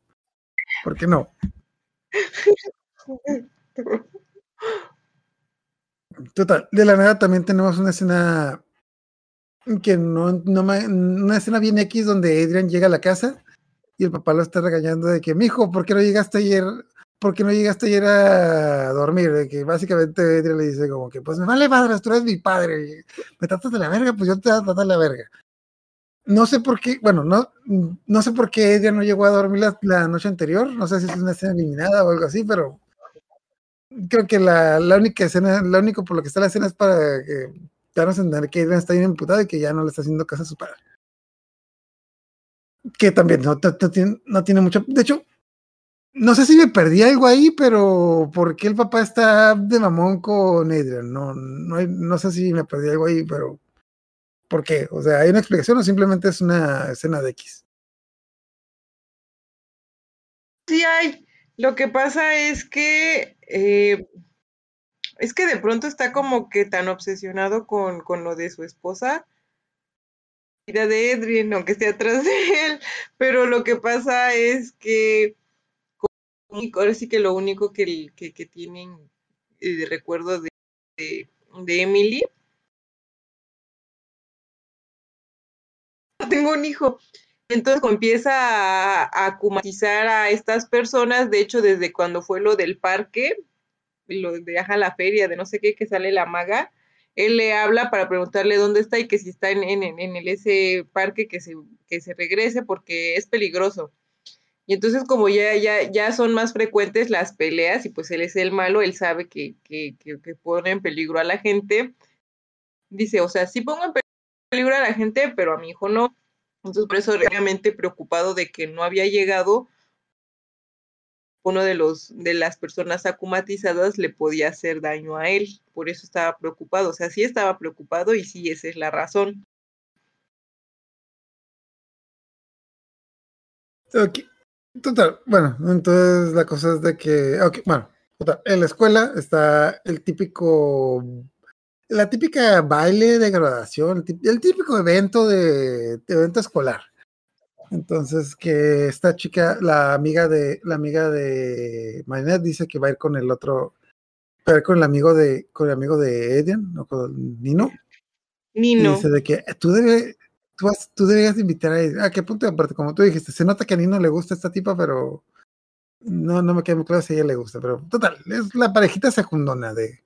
porque no. Total, de la nada también tenemos una escena que no, no me, una escena bien X donde Adrian llega a la casa y el papá lo está regañando de que, mijo, ¿por qué no llegaste ayer? ¿Por qué no llegaste ayer a dormir? De que básicamente Adrian le dice como que, pues me vale madre, tú eres mi padre, me tratas de la verga, pues yo te voy a tratar de la verga. No sé por qué, bueno, no, no sé por qué Adrian no llegó a dormir la, la noche anterior, no sé si es una escena eliminada o algo así, pero creo que la, la única escena, lo único por lo que está la escena es para darnos a entender que Adrian está bien imputado y que ya no le está haciendo caso a su padre. Que también no, no, tiene, mucho. De hecho, no sé si me perdí algo ahí, pero ¿por qué el papá está de mamón con Adrian? No, no, no sé si me perdí algo ahí, pero ¿por qué? O sea, ¿hay una explicación o simplemente es una escena de X?
Sí hay. Lo que pasa es que eh, es que de pronto está como que tan obsesionado con, con lo de su esposa, vida de Edwin, aunque esté atrás de él, pero lo que pasa es que ahora sí que lo único que, que, que tienen eh, de recuerdo de, de Emily, tengo un hijo. Entonces empieza a, a acumatizar a estas personas, de hecho desde cuando fue lo del parque, lo de viaja a la feria, de no sé qué, que sale la maga, él le habla para preguntarle dónde está y que si está en, en, en ese parque que se, que se regrese porque es peligroso. Y entonces como ya, ya, ya son más frecuentes las peleas y pues él es el malo, él sabe que, que, que, que pone en peligro a la gente. Dice, o sea, sí pongo en peligro a la gente, pero a mi hijo no. Entonces por eso realmente preocupado de que no había llegado uno de los de las personas acumatizadas le podía hacer daño a él, por eso estaba preocupado, o sea, sí estaba preocupado y sí esa es la razón.
Total, bueno, entonces la cosa es de que, ok, bueno, total, en la escuela está el típico, la típica baile de graduación, el tí- el típico evento de, de evento escolar. Entonces que esta chica, la amiga de, la amiga de Marinette dice que va a ir con el otro, va a ir con el amigo de, con el amigo de Edian, o con Nino. Y
Nino,
dice de que tú debes, tú, vas- tú deberías invitar a, a qué punto aparte, como tú dijiste, se nota que a Nino le gusta esta tipa, pero no, no me queda muy claro si a ella le gusta, pero total, es la parejita secundona de.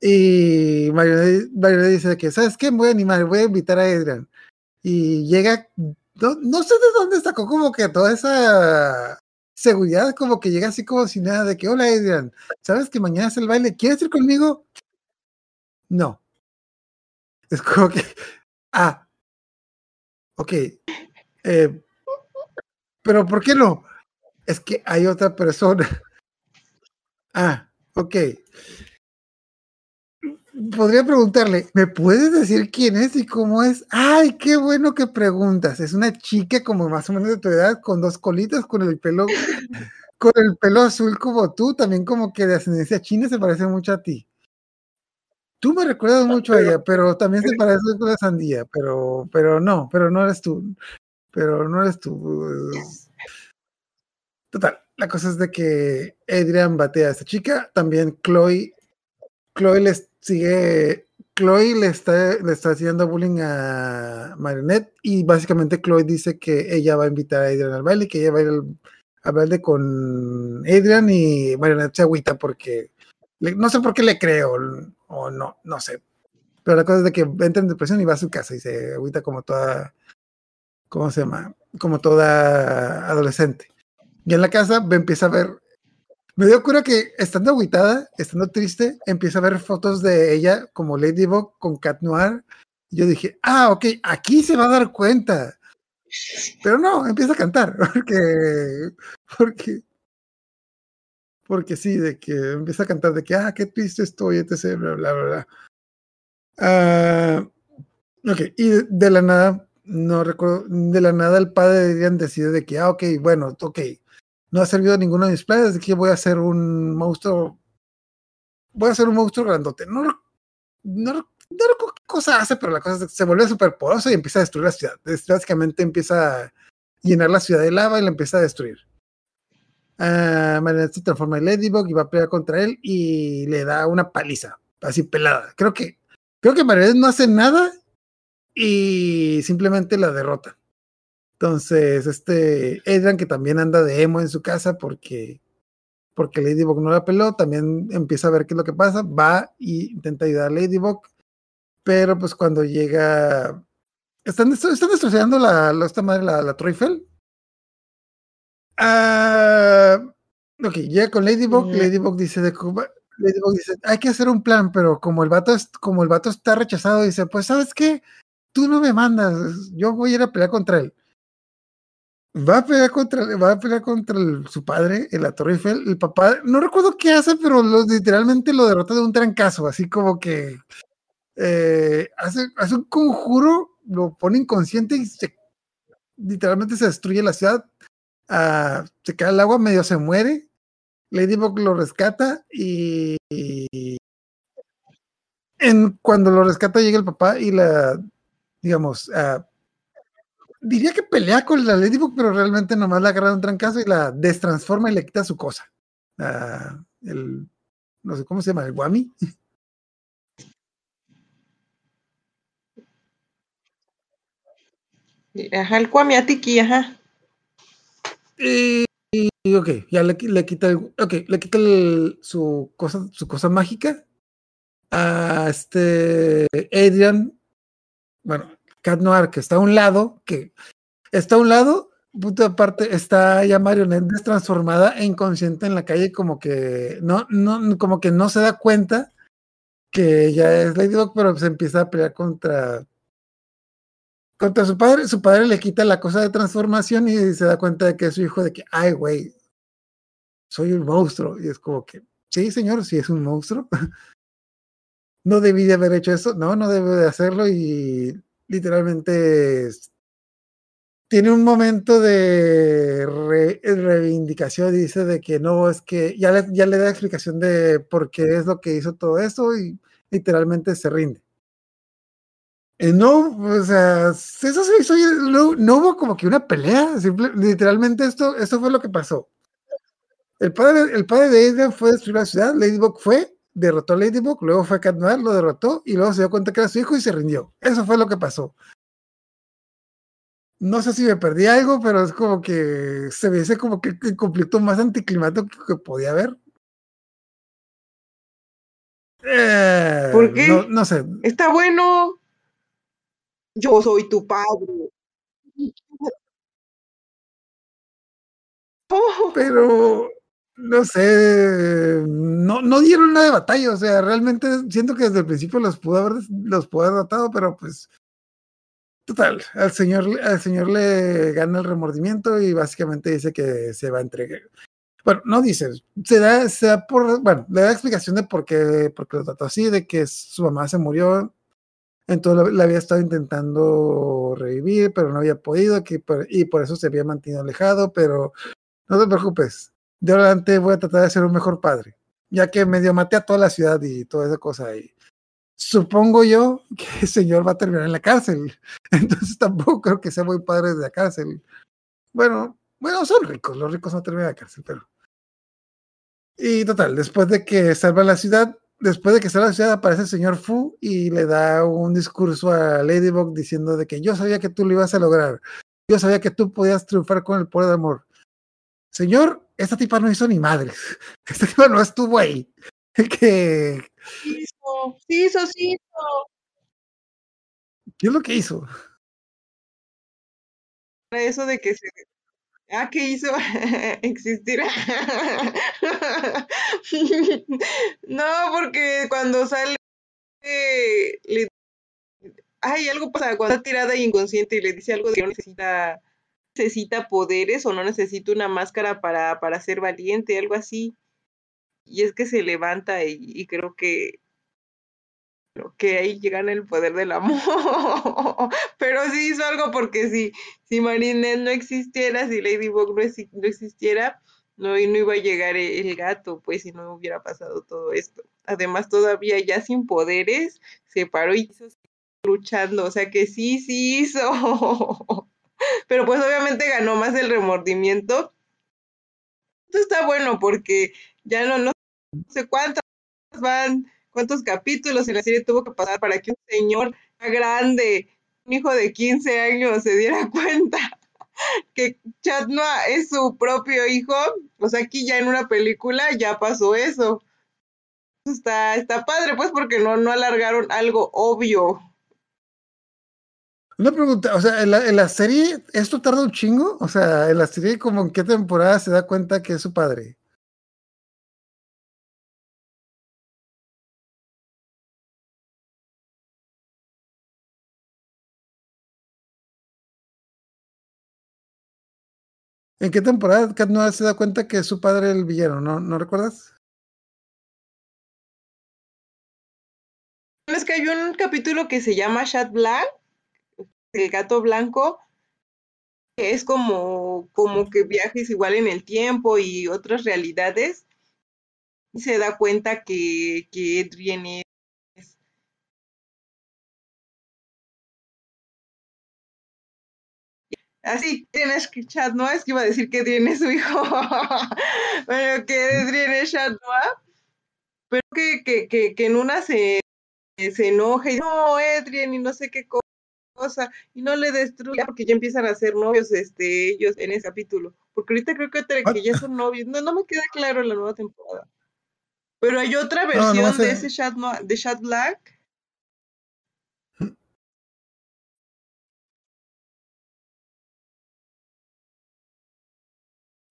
Y Marionette dice que, ¿sabes qué? Voy a animar, voy a invitar a Adrian. Y llega, no, no sé de dónde sacó como que toda esa seguridad, como que llega así como si nada, de que, hola Adrian, ¿sabes que mañana es el baile? ¿Quieres ir conmigo? No. Es como que, ah, ok. eh, pero ¿por qué no? Es que hay otra persona. Ah, ok. Podría preguntarle, ¿me puedes decir quién es y cómo es? Ay, qué bueno que preguntas. Es una chica como más o menos de tu edad, con dos colitas, con el pelo, con el pelo azul como tú, también como que de ascendencia china se parece mucho a ti. Tú me recuerdas mucho a ella, pero también se parece con la sandía, pero, pero no, pero no eres tú. Pero no eres tú. Total, la cosa es de que Adrian batea a esta chica, también Chloe, Chloe les sigue, Chloe le está, le está haciendo bullying a Marinette y básicamente Chloe dice que ella va a invitar a Adrian al baile, que ella va a ir al, baile con Adrian y Marinette se agüita porque no sé por qué le creo o no, no sé. Pero la cosa es de que entra en depresión y va a su casa y se agüita como toda, ¿cómo se llama? Como toda adolescente. Y en la casa empieza a ver, me dio cura que estando agüitada, estando triste, empieza a ver fotos de ella como Ladybug con Cat Noir. Yo dije, ah, ok, aquí se va a dar cuenta. Pero no, empieza a cantar, porque, porque, porque sí, de que empieza a cantar de que, ah, qué triste estoy, etc., bla, bla, bla. Ah, ok, y de la nada, no recuerdo, de la nada el padre de Adrian decide de que, ah, ok, bueno, ok, no ha servido ninguno de mis planes, de que voy a hacer un monstruo, voy a hacer un monstruo grandote. No, no, no recuerdo qué cosa hace, pero la cosa es que se vuelve súper poderoso y empieza a destruir la ciudad. Básicamente empieza a llenar la ciudad de lava y la empieza a destruir. Marionette se transforma en Ladybug y va a pelear contra él y le da una paliza, así pelada. Creo que, creo que no hace nada y simplemente la derrota. Entonces, este Adrian, que también anda de emo en su casa porque, porque Ladybug no la peló, también empieza a ver qué es lo que pasa, va y intenta ayudar a Ladybug, pero pues cuando llega... Están, están destrozando la, la- esta madre, la, la Torre Eiffel. Ah, ok, llega con Ladybug. Ladybug dice de Cuba, Ladybug dice, hay que hacer un plan, pero como el vato, es- como el vato está rechazado, dice, pues, ¿sabes qué? Tú no me mandas, yo voy a ir a pelear contra él. Va a pelear contra, va a pelear contra el- su padre en la Torre Eiffel. El papá, no recuerdo qué hace, pero literalmente lo derrota de un trancazo, así como que eh, hace, hace un conjuro, lo pone inconsciente y literalmente se destruye la ciudad. Ah, se cae al agua, medio se muere. Ladybug lo rescata y, cuando lo rescata llega el papá y la, digamos, ah, diría que pelea con la Ladybug, pero realmente nomás la agarra un trancazo y la destransforma y le quita su cosa. El, no sé cómo se llama, el Wami.
Ajá, el Kwamiatiki, ajá.
Y, y, ok, ya le, le quita, el, ok, le quita el- su cosa, su cosa mágica a este Adrian, bueno, Cat Noir, que está a un lado, que está a un lado, punto aparte, está ya Marionette destransformada e inconsciente en la calle, como que no, no, como que no se da cuenta que ya es Ladybug, pero se empieza a pelear contra contra su padre, su padre le quita la cosa de transformación y se da cuenta de que es su hijo, de que, ay, güey, soy un monstruo. Y es como que, sí, señor, sí es un monstruo. no debí de haber hecho eso, no, no debe de hacerlo y literalmente tiene un momento de re- reivindicación y dice de que no, es que ya le, ya le da explicación de por qué es lo que hizo todo eso y literalmente se rinde. Eh, no, o sea, eso se hizo, no, hubo como que una pelea, simple- literalmente esto, esto fue lo que pasó. El padre, el padre de Adrian fue destruir la ciudad, Ladybug fue, derrotó a Ladybug, luego fue a Cat Noir, lo derrotó y luego se dio cuenta que era su hijo y se rindió. Eso fue lo que pasó. No sé si me perdí algo, pero es como que se me dice como que el conflicto más anticlimático que podía haber. Eh,
¿Por qué?
No, no sé,
Está bueno. Yo soy tu padre. Oh,
pero no sé, no, no dieron nada de batalla, o sea, realmente siento que desde el principio los pudo haber, los pudo haber pero pues total, al señor, al señor le gana el remordimiento y básicamente dice que se va a entregar. Bueno, no dice, se da, se da por, bueno, le da explicación de por qué, por qué lo trató así, de que su mamá se murió, entonces la había estado intentando revivir, pero no había podido, que y por eso se había mantenido alejado, pero no te preocupes, de adelante voy a tratar de ser un mejor padre, ya que medio maté a toda la ciudad y toda esa cosa. Y supongo yo que el señor va a terminar en la cárcel, entonces tampoco creo que sea muy padre de la cárcel. Bueno, bueno, son ricos, los ricos no terminan en la cárcel, pero. Y total, después de que salva la ciudad, después de que salva la ciudad, aparece el señor Fu y le da un discurso a Ladybug diciendo de que yo sabía que tú lo ibas a lograr. Yo sabía que tú podías triunfar con el poder del amor. Señor, esta tipa no hizo ni madres. Esta tipa no estuvo ahí. ¿Qué,
sí hizo, sí hizo, sí hizo.
¿Qué es lo que hizo?
Eso de que se. Ah, ¿qué hizo? Existir. no, porque cuando sale. eh, le- Ay, algo pasa cuando está tirada y inconsciente y le dice algo de que no necesita, necesita poderes o no necesita una máscara para, para ser valiente, algo así. Y es que se levanta y, y creo que que ahí llegan el poder del amor. Pero sí hizo algo porque si, si Marinette no existiera, si Ladybug no, no existiera, no, no iba a llegar e- el gato, pues si no hubiera pasado todo esto. Además, todavía ya sin poderes, se paró y hizo luchando, o sea que sí, sí hizo. Pero pues obviamente ganó más el remordimiento esto está bueno porque ya no, no sé cuántas van, cuántos capítulos en la serie tuvo que pasar para que un señor grande, un hijo de 15 años, se diera cuenta que Chatnoa es su propio hijo. O sea, aquí ya en una película ya pasó eso. Está, está padre, pues, porque no, no alargaron algo obvio.
Una pregunta, o sea, en la, serie, ¿esto tarda un chingo? O sea, en la serie, como en qué temporada se da cuenta que es su padre? ¿En qué temporada Cat Noir se da cuenta que es su padre el villano? ¿No, ¿no recuerdas?
Es que hay un capítulo que se llama Chat Black, el gato blanco, que es como, como que viajes igual en el tiempo y otras realidades. Y se da cuenta que, que Adrien es Así, tienes que chat, ¿no? Es que iba a decir que Adrien es su hijo. bueno, que Adrien es chat. Pero que, que, que, que en una se, se enoja y no, Adrien, y no sé qué cosa, y no le destruya porque ya empiezan a ser novios este, ellos en ese capítulo. Porque ahorita creo que, que ya son novios. No, no me queda claro en la nueva temporada. Pero hay otra versión
no, no sé.
de ese chat, de Chat Black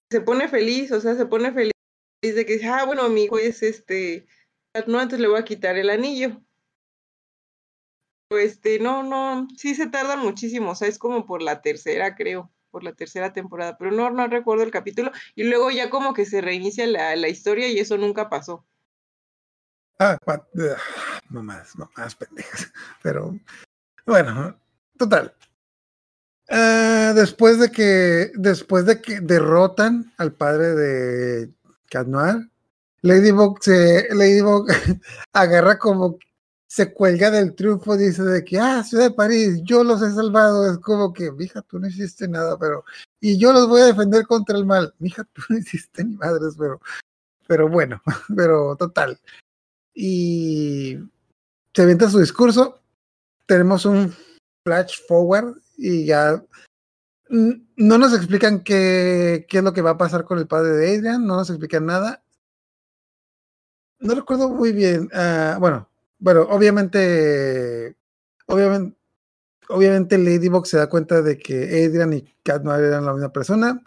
se pone feliz, o sea, se pone feliz de que dice, ah, bueno, mi hijo es este, no, entonces le voy a quitar el anillo. Este, no, no, sí se tarda muchísimo, o sea, es como por la tercera, creo, por la tercera temporada, pero no, no recuerdo el capítulo, y luego ya como que se reinicia la, la historia y eso nunca pasó.
Ah, uh, mamás, mamás pendejas. Pero, bueno, total. Uh, después de que después de que derrotan al padre de Cat Noir, Ladybug se Ladybug agarra como se cuelga del triunfo, dice de que ah, Ciudad de París, yo los he salvado, es como que, mija, tú no hiciste nada, pero y yo los voy a defender contra el mal, mija, tú no hiciste ni madres, pero pero bueno, pero total. Y se avienta su discurso, tenemos un flash forward y ya no nos explican qué, qué, es lo que va a pasar con el padre de Adrian, no nos explican nada. No recuerdo muy bien. Uh, bueno, bueno, obviamente, obviamente, obviamente Ladybug se da cuenta de que Adrian y Cat Noir eran la misma persona.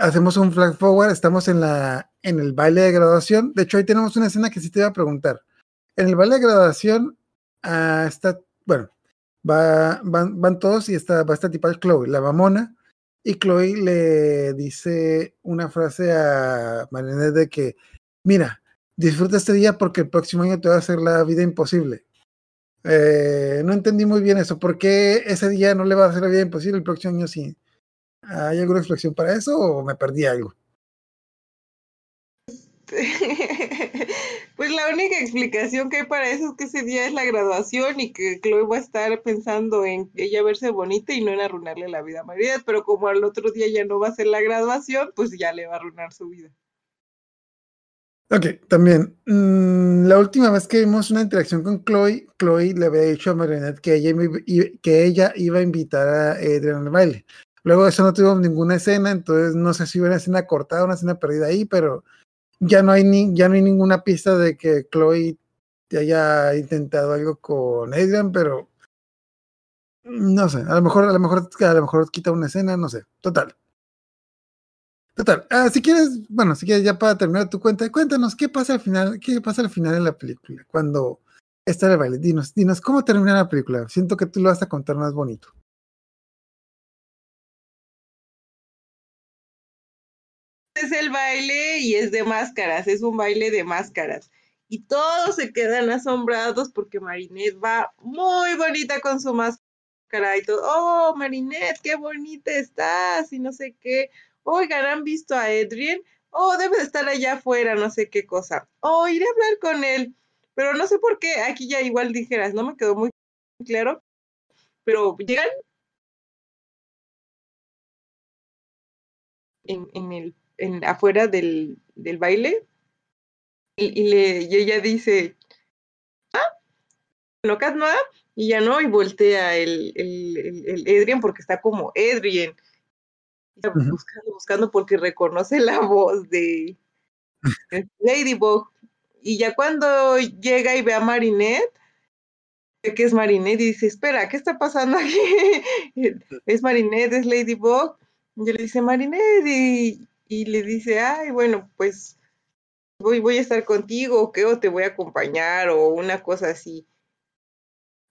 Hacemos un flag forward, estamos en la en el baile de graduación. De hecho, ahí tenemos una escena que sí te iba a preguntar. En el baile de graduación uh, está, bueno, va, van, van todos y está, va a estar Chloe, la mamona, y Chloe le dice una frase a Marinette de que, mira, disfruta este día porque el próximo año te va a hacer la vida imposible. Eh, no entendí muy bien eso. ¿Por qué ese día no le va a hacer la vida imposible? El próximo año sí. ¿Hay alguna explicación para eso o me perdí algo?
Pues la única explicación que hay para eso es que ese día es la graduación y que Chloe va a estar pensando en ella verse bonita y no en arruinarle la vida a María, pero como al otro día ya no va a ser la graduación, pues ya le va a arruinar su vida.
Ok, también. Mmm, la última vez que vimos una interacción con Chloe, Chloe le había dicho a Marinette que ella, iba a invitar a Adrian al baile. Luego de eso no tuvimos ninguna escena, entonces no sé si hubo una escena cortada, una escena perdida ahí, pero ya no hay ni, ya no hay ninguna pista de que Chloe haya intentado algo con Adrian, pero no sé, a lo mejor, a lo mejor, a lo mejor quita una escena, no sé, total. Total, ah, si quieres, bueno, si quieres ya para terminar tu cuenta, cuéntanos qué pasa al final, qué pasa al final de la película, cuando está el baile. Dinos, dinos, ¿cómo termina la película? Siento que tú lo vas a contar más bonito.
es el baile y es de máscaras, es un baile de máscaras. Y todos se quedan asombrados porque Marinette va muy bonita con su máscara y todo. Oh, Marinette, qué bonita estás y no sé qué. Oigan, ¿han visto a Adrien? Oh, debe de estar allá afuera, no sé qué cosa. Oh, iré a hablar con él. Pero no sé por qué, aquí ya igual dijeras, no me quedó muy claro. Pero llegan en, el en, afuera del, del baile y, le, y ella dice, ah, no, Kat, y ya no, y voltea el, el, el, el porque está como Buscando, buscando porque reconoce la voz de, de Ladybug. Y ya cuando llega y ve a Marinette, ve que es Marinette y dice, espera, ¿qué está pasando aquí? es Marinette, es Ladybug. Y le dice, Marinette, y, y le dice, ay, bueno, pues voy, voy a estar contigo, o qué, o te voy a acompañar, o una cosa así.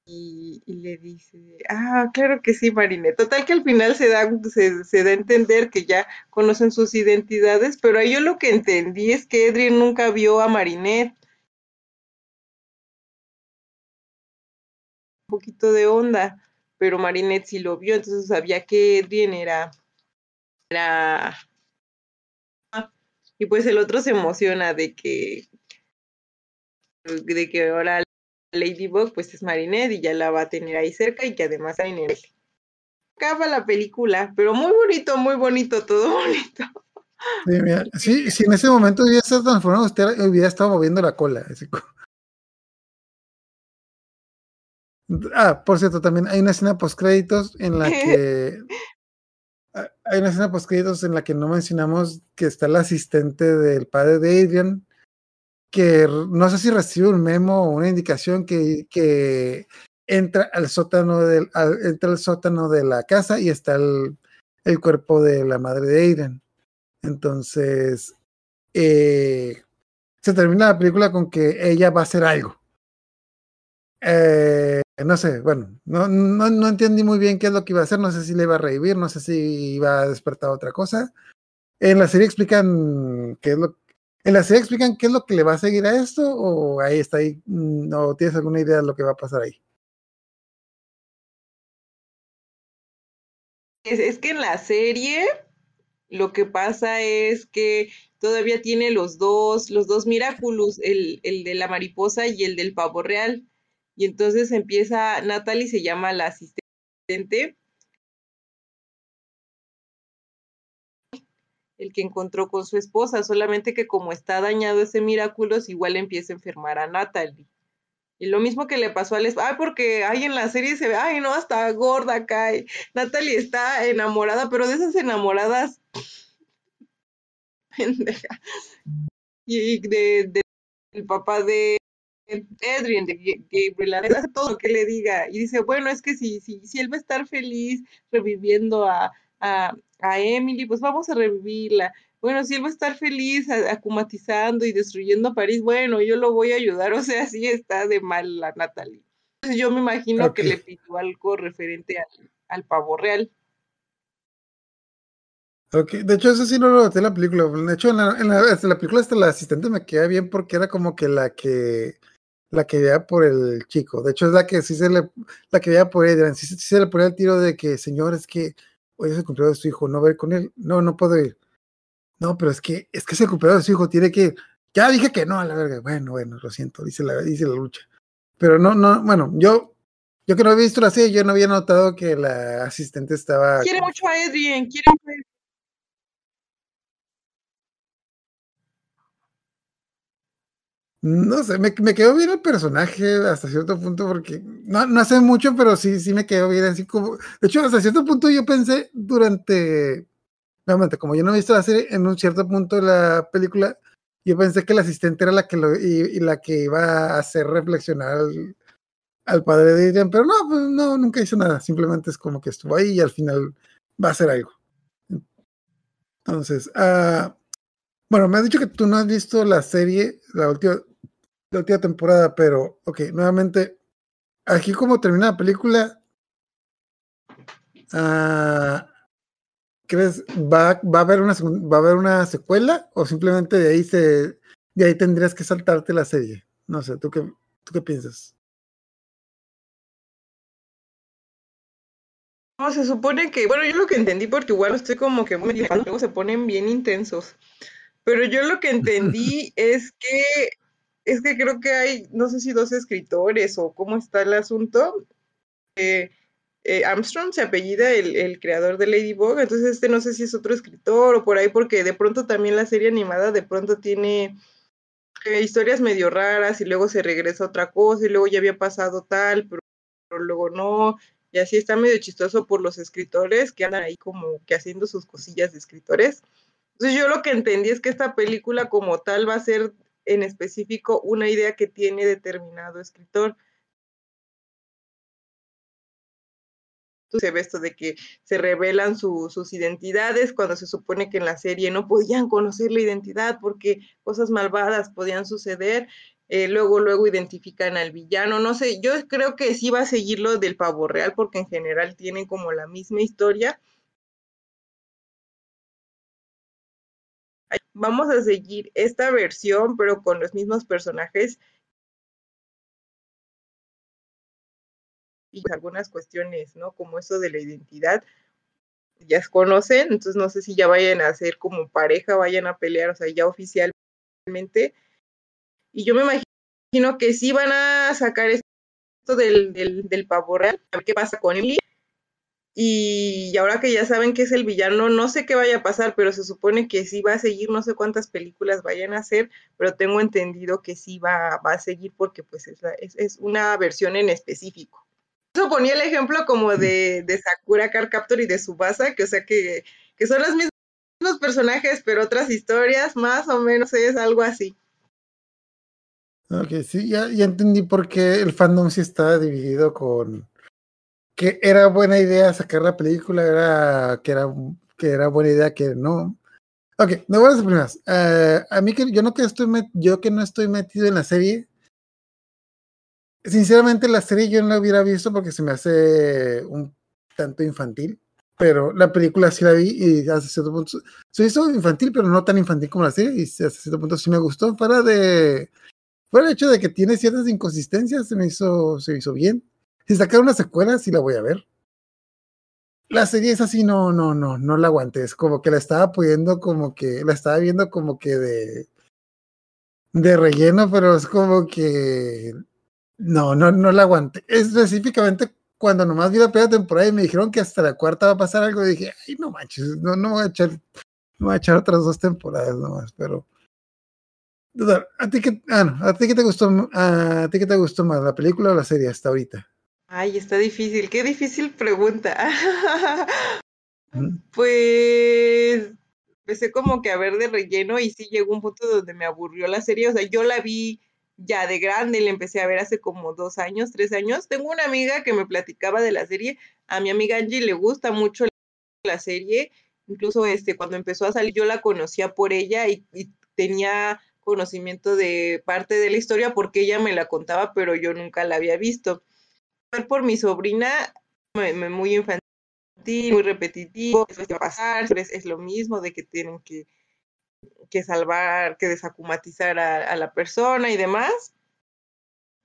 Y, le dice, ah, claro que sí, Marinette. Total que al final se da, se, se da a entender que ya conocen sus identidades, pero yo lo que entendí es que Adrien nunca vio a Marinette. Un poquito de onda, pero Marinette sí lo vio, entonces sabía que Adrien era, era... Y pues el otro se emociona de que de que ahora Ladybug pues es Marinette y ya la va a tener ahí cerca y que además Marinette acaba la película, pero muy bonito, muy bonito, todo bonito.
Sí, mira, sí, si en ese momento hubiera estado transformado, usted hubiera estado moviendo la cola. así Ah, por cierto, también hay una escena post créditos en la que Ah, hay una escena post créditos en la que no mencionamos que está el asistente del padre de Adrian, que no sé si recibe un memo o una indicación que, que entra al sótano del al- entra al sótano de la casa y está el, el cuerpo de la madre de Adrian. Entonces, eh, se termina la película con que ella va a hacer algo. Eh, no sé, bueno, no, no, no entendí muy bien qué es lo que iba a hacer, no sé si le iba a revivir, no sé si iba a despertar otra cosa. En la serie explican qué es lo en la serie explican qué es lo que le va a seguir a esto o ahí está ahí, mm, no tienes alguna idea de lo que va a pasar ahí.
Es, es que en la serie lo que pasa es que todavía tiene los dos, los dos Miraculous, el, el de la mariposa y el del pavo real. Y entonces empieza, Natalie se llama la asistente, el que encontró con su esposa, solamente que como está dañado ese Miraculous, igual empieza a enfermar a Natalie. Y lo mismo que le pasó a Les, ay, porque ay, en la serie se ve, ay, no, hasta gorda cae. Natalie está enamorada, pero de esas enamoradas pendeja. Y de, del papá de Adrian, de Ga- Gabriel, hace todo lo que le diga. Y dice, bueno, es que si, si, si él va a estar feliz reviviendo a, a Emily, pues vamos a revivirla. Bueno, si él va a estar feliz a- acumatizando y destruyendo París, bueno, yo lo voy a ayudar. O sea, sí está de mal la Natalie. Entonces yo me imagino que le pidió algo referente al, al pavo real.
Ok, De hecho, eso sí no lo noté en la película. De hecho, en la, en la, película hasta la asistente me queda bien porque era como que la que la que veía por el chico. De hecho, es la que sí se le la que veía por Adrian. Sí, sí se le ponía el tiro de que, señor, es que hoy es el cumpleaños de su hijo, no va a ir con él. No, no puedo ir. No, pero es que es que es el cumpleaños de su hijo, tiene que ir. Ya dije que no, a la verga. Bueno, bueno, lo siento, dice la, dice la lucha. Pero no, no, bueno, yo, yo que no había visto la serie, yo no había notado que la asistente estaba.
Quiere mucho a Adrian, quiere mucho a.
No sé, me, quedó bien el personaje hasta cierto punto porque no, no hace mucho, pero sí, sí me quedó bien así como... De hecho, hasta cierto punto yo pensé durante... Nuevamente, como yo no he visto la serie, en un cierto punto de la película, yo pensé que la asistente era la que, lo, y, la que iba a hacer reflexionar al, al padre de Adrian, pero no, pues no, nunca hizo nada, simplemente es como que estuvo ahí y al final va a hacer algo. Entonces, ah, bueno, me has dicho que tú no has visto la serie, la última, la última temporada, pero, ok, nuevamente, aquí como termina la película, ah, ¿crees va, va a haber una va a haber una secuela o simplemente de ahí se de ahí tendrías que saltarte la serie? No sé, ¿tú qué, tú qué piensas?
No, se supone que, bueno, yo lo que entendí, porque igual estoy como que muy luego se ponen bien intensos, pero yo lo que entendí es que, es que creo que hay, no sé si dos escritores o cómo está el asunto, eh, Armstrong se apellida el, el, creador de Ladybug, entonces este no sé si es otro escritor o por ahí, porque de pronto también la serie animada de pronto tiene eh, historias medio raras y luego se regresa a otra cosa y luego ya había pasado tal, pero, pero luego no, y así está medio chistoso por los escritores que andan ahí como que haciendo sus cosillas de escritores. Entonces yo lo que entendí es que esta película como tal va a ser en específico una idea que tiene determinado escritor. se ve esto de que se revelan su, sus identidades cuando se supone que en la serie no podían conocer la identidad porque cosas malvadas podían suceder. Eh, luego, luego identifican al villano. No sé, yo creo que sí va a seguir lo del pavo real porque en general tienen como la misma historia. Vamos a seguir esta versión, pero con los mismos personajes y algunas cuestiones, ¿no? Como eso de la identidad, ya conocen, entonces no sé si ya vayan a ser como pareja, vayan a pelear, o sea, ya oficialmente. Y yo me imagino que sí van a sacar esto del, del, del pavo a ver qué pasa con Emily. Y ahora que ya saben que es el villano, no sé qué vaya a pasar, pero se supone que sí va a seguir, no sé cuántas películas vayan a hacer, pero tengo entendido que sí va, va a seguir porque pues es, es, una versión en específico eso ponía el ejemplo como de, de Sakura Car Captor y de Subasa, que o sea que, que son los mismos personajes, pero otras historias, más o menos es algo así.
Ok, sí, ya, ya entendí por qué el fandom sí estaba dividido con que era buena idea sacar la película, era que era, que era buena idea que no. Ok, a las primeras. Uh, a mí que yo no que estoy yo que no estoy metido en la serie, Sinceramente, la serie yo no la hubiera visto porque se me hace un tanto infantil, pero la película sí la vi y hasta cierto punto se hizo infantil, pero no tan infantil como la serie, y hasta cierto punto sí me gustó. Fuera de. Fuera el hecho de que tiene ciertas inconsistencias, se me hizo, se me hizo bien. Si sacar una secuela, sí la voy a ver. La serie es así, no, no, no, no la aguanté. Es como que la estaba pudiendo, como que la estaba viendo como que de. de relleno, pero es como que no, no, no la aguanté. Específicamente cuando nomás vi la primera temporada y me dijeron que hasta la cuarta va a pasar algo, dije, ay, no manches, no, no voy a echar, no voy a echar otras dos temporadas nomás, pero. ¿A ti qué, ah, ¿a ti qué te gustó, a ti qué te gustó más, la película o la serie hasta ahorita?
Ay, está difícil, qué difícil pregunta. pues empecé como que a ver de relleno y sí llegó un punto donde me aburrió la serie, o sea, yo la vi ya de grande, le empecé a ver hace como dos años, tres años. Tengo una amiga que me platicaba de la serie, a mi amiga Angie le gusta mucho la serie, incluso este, cuando empezó a salir yo la conocía por ella y, y tenía conocimiento de parte de la historia porque ella me la contaba, pero yo nunca la había visto. Ver por mi sobrina, muy infantil, muy repetitivo, es, pasar, es, es lo mismo de que tienen que que salvar, que desacumatizar a, a, la persona y demás.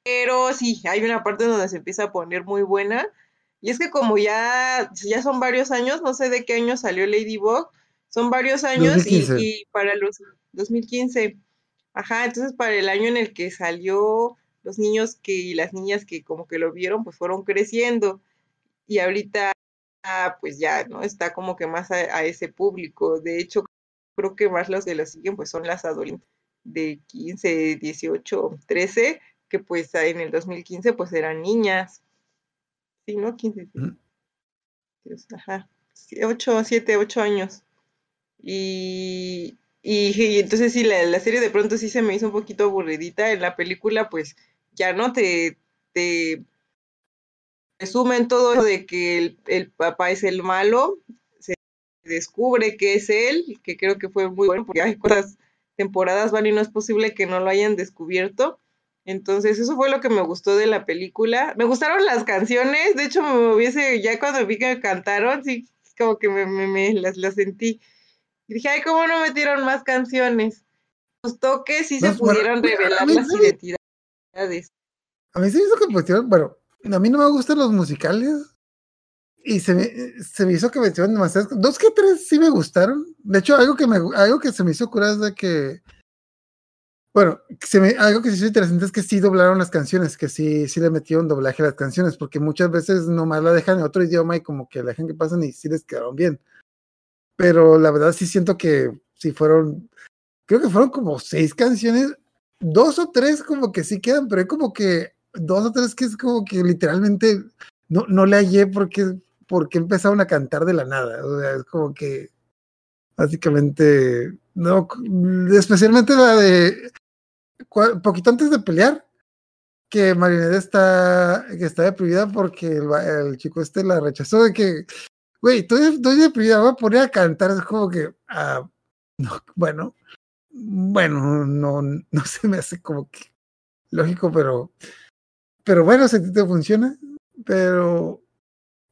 Pero sí, hay una parte donde se empieza a poner muy buena. Y es que como ya, ya son varios años, no sé de qué año salió Ladybug, son varios años y, y, para los 2015. Ajá, entonces para el año en el que salió, los niños que y las niñas que como que lo vieron, pues fueron creciendo. Y ahorita, pues ya, ¿no? Está como que más a, a ese público. De hecho, creo que más los que lo siguen pues son las adolescentes de 15, 18, 13, que pues en el 2015 pues eran niñas. Sí, ¿no? 15. Mm. Ajá. 8, 7, 8 años. Y, y, entonces sí, la, la, serie de pronto sí se me hizo un poquito aburridita. En la película pues ya no te, te resumen todo eso de que el, el papá es el malo descubre que es él, que creo que fue muy bueno, porque hay cosas, temporadas van y no es posible que no lo hayan descubierto. Entonces, eso fue lo que me gustó de la película. Me gustaron las canciones, de hecho, me hubiese, ya cuando vi que cantaron, sí, como que me, me, me las, las, sentí. Y dije, ay, ¿cómo no metieron más canciones? Gustó que sí se pudieran bueno, revelar las sí, identidades.
A mí se me hizo que pusieron, bueno, a mí no me gustan los musicales, y se me, se me hizo que metieron demasiadas dos que tres sí me gustaron de hecho algo que me algo que se me hizo curar es de que Bueno, se me- algo que sí es interesante es que sí doblaron las canciones, que sí, sí le metieron doblaje a las canciones, porque muchas veces nomás la dejan en otro idioma y como que la dejan que pasen y sí les quedaron bien. Pero la verdad sí siento que sí fueron, creo que fueron como seis canciones, dos o tres como que sí quedan, pero hay como que dos o tres que es como que literalmente no, no le hallé porque, porque empezaron a cantar de la nada. O sea, es como que básicamente, no, especialmente la de poquito antes de pelear, que Marinette está, que está deprimida porque el, el chico este la rechazó de que, güey, estoy, estoy deprimida, voy a poner a cantar, es como que, ah, no, bueno, bueno, no, no se me hace como que lógico, pero, pero bueno, ti te funciona, pero,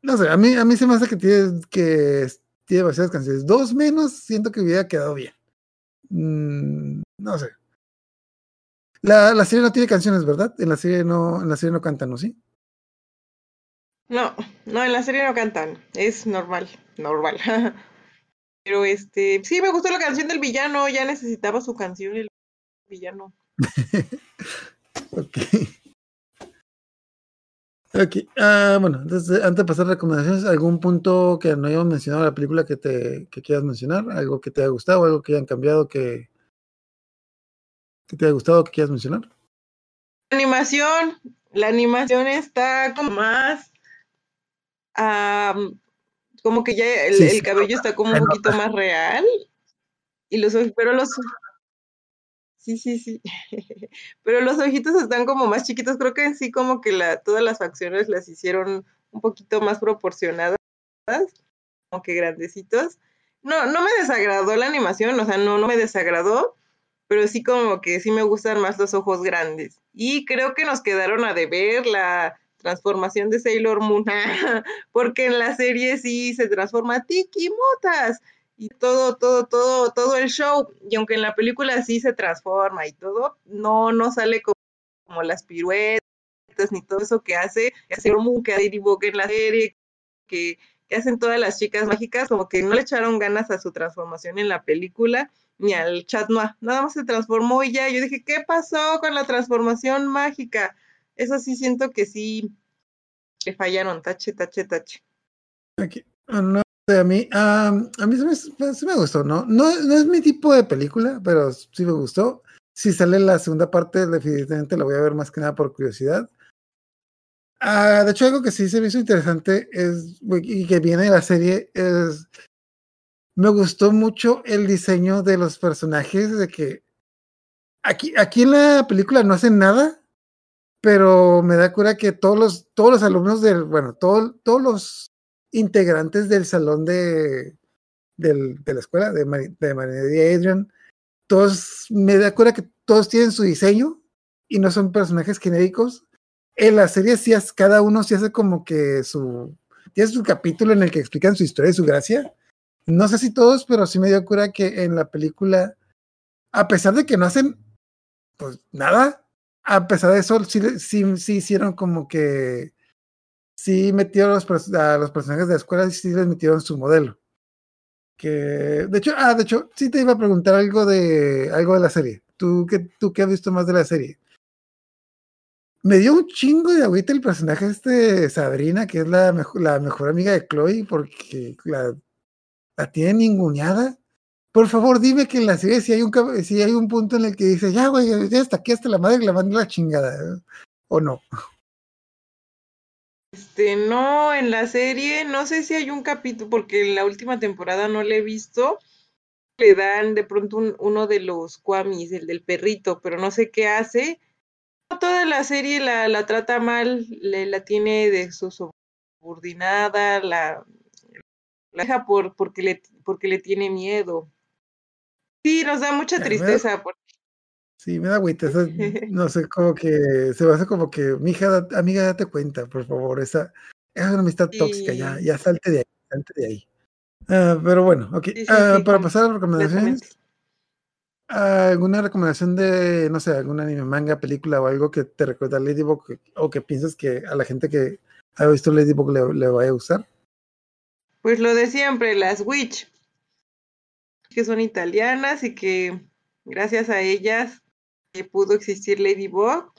no sé, a mí, a mí se me hace que tiene, que tiene demasiadas canciones, dos menos, siento que hubiera quedado bien. Mm, no sé. La, la serie no tiene canciones, ¿verdad? En la serie no, en la serie no cantan, ¿no? ¿Sí?
No, no, en la serie no cantan, es normal, normal. Pero este, sí me gustó la canción del villano, ya necesitaba su canción el villano.
Ok. Ok. ah, bueno, entonces, antes de pasar a recomendaciones, ¿algún punto que no hayamos mencionado en la película que te que quieras mencionar? ¿Algo que te haya gustado? ¿Algo que hayan cambiado que, que te haya gustado que quieras mencionar?
Animación, la animación está como más, am, como que ya el,
Sí,
el cabello está como un poquito
nota.
más real y los ojos, pero los, sí, sí, sí, pero los ojitos están como más chiquitos, creo que en sí como que la, todas las facciones las hicieron un poquito más proporcionadas, como que grandecitos. No, no me desagradó la animación, o sea, no, no me desagradó, pero sí como que sí me gustan más los ojos grandes. Y creo que nos quedaron a deber la transformación de Sailor Moon, porque en la serie sí se transforma Tiki Motas y todo, todo, todo, todo el show. Y aunque en la película sí se transforma y todo, no, no sale como, las piruetas ni todo eso que hace Sailor Moon, que Book en la serie, que, que hacen todas las chicas mágicas, como que no le echaron ganas a su transformación en la película ni al chat no, nada más se transformó y ya. Yo dije, ¿qué pasó con la transformación mágica? Eso sí siento que sí le fallaron, tache, tache, tache.
Ok. Ah, a mí, ah, a mí sí me, gustó, ¿no? ¿no? No es mi tipo de película, pero sí me gustó. Si sale la segunda parte, definitivamente la voy a ver más que nada por curiosidad. Ah, de hecho, algo que sí se me hizo interesante es, y que viene de la serie, es, me gustó mucho el diseño de los personajes, de que aquí, aquí en la película no hacen nada, pero me da cura que todos los, todos los alumnos del, bueno, todo, todos los integrantes del salón de, del, de la escuela de, Mari- de Marinette y Adrian, todos, me da cura que todos tienen su diseño y no son personajes genéricos. En la serie sí cada uno sí hace como que su, tiene su capítulo en el que explican su historia y su gracia. No sé si todos, pero sí me dio cura que en la película, a pesar de que no hacen pues nada, a pesar de eso, sí, sí, hicieron como que sí metieron a los personajes de la escuela y sí les metieron su modelo. Que de hecho, ah, de hecho, sí te iba a preguntar algo de algo de la serie. Tú que tú que has visto más de la serie. Me dio un chingo de agüita el personaje este Sabrina, que es la mejor, la mejor amiga de Chloe, porque la, la tiene ninguneada. Por favor, dime que en la serie si hay un, si hay un punto en el que dice, ya, güey, ya hasta aquí, hasta la madre la manda la chingada. ¿O no?
Este, no, en la serie, no sé si hay un capítulo, porque en la última temporada no le he visto. Le dan de pronto un- uno de los Kwamis, el del perrito, pero no sé qué hace. Toda la serie la, la trata mal, le, la tiene de su subordinada, la, la deja por, porque, le, porque le tiene miedo. Sí, nos da mucha
me da-
tristeza. porque-
Sí, me da agüita. esa- no sé, como que se hace como que, mija, da- amiga, date cuenta, por favor. Esa, esa es una amistad tóxica, ya,
Sí.
ya salte de ahí, salte de ahí. Ah, pero bueno, ok.
Sí, sí, sí,
para pasar a las recomendaciones, ah, ¿alguna recomendación de, no sé, algún anime, manga, película o algo que te recuerda a Ladybug o que piensas que a la gente que ha visto Ladybug le, le vaya a gustar?
Pues lo de siempre, las Witch, que son italianas y que gracias a ellas que pudo existir Ladybug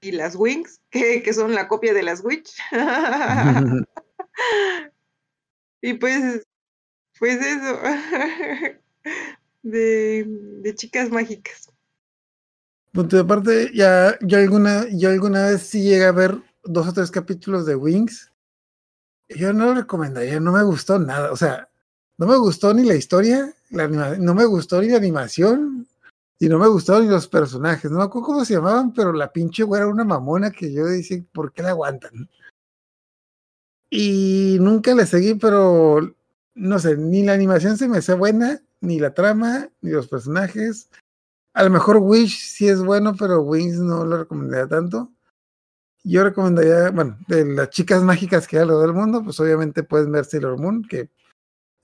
y las Wings, que, que son la copia de las Witch. y pues, pues eso, de, de chicas mágicas.
Punto de ya, yo alguna, yo alguna vez sí llegué a ver dos o tres capítulos de Wings. Yo no lo recomendaría, no me gustó nada. O sea, no me gustó ni la historia, la no me gustó ni la animación, y no me gustaron ni los personajes. No me acuerdo cómo se llamaban, pero la pinche güera era una mamona que yo decía, ¿por qué la aguantan? Y nunca le seguí, pero no sé, ni la animación se me hace buena, ni la trama, ni los personajes. A lo mejor Wish sí es bueno, pero Wings no lo recomendaría tanto. Yo recomendaría, bueno, de las chicas mágicas que hay alrededor del mundo, pues obviamente pueden ver Sailor Moon, que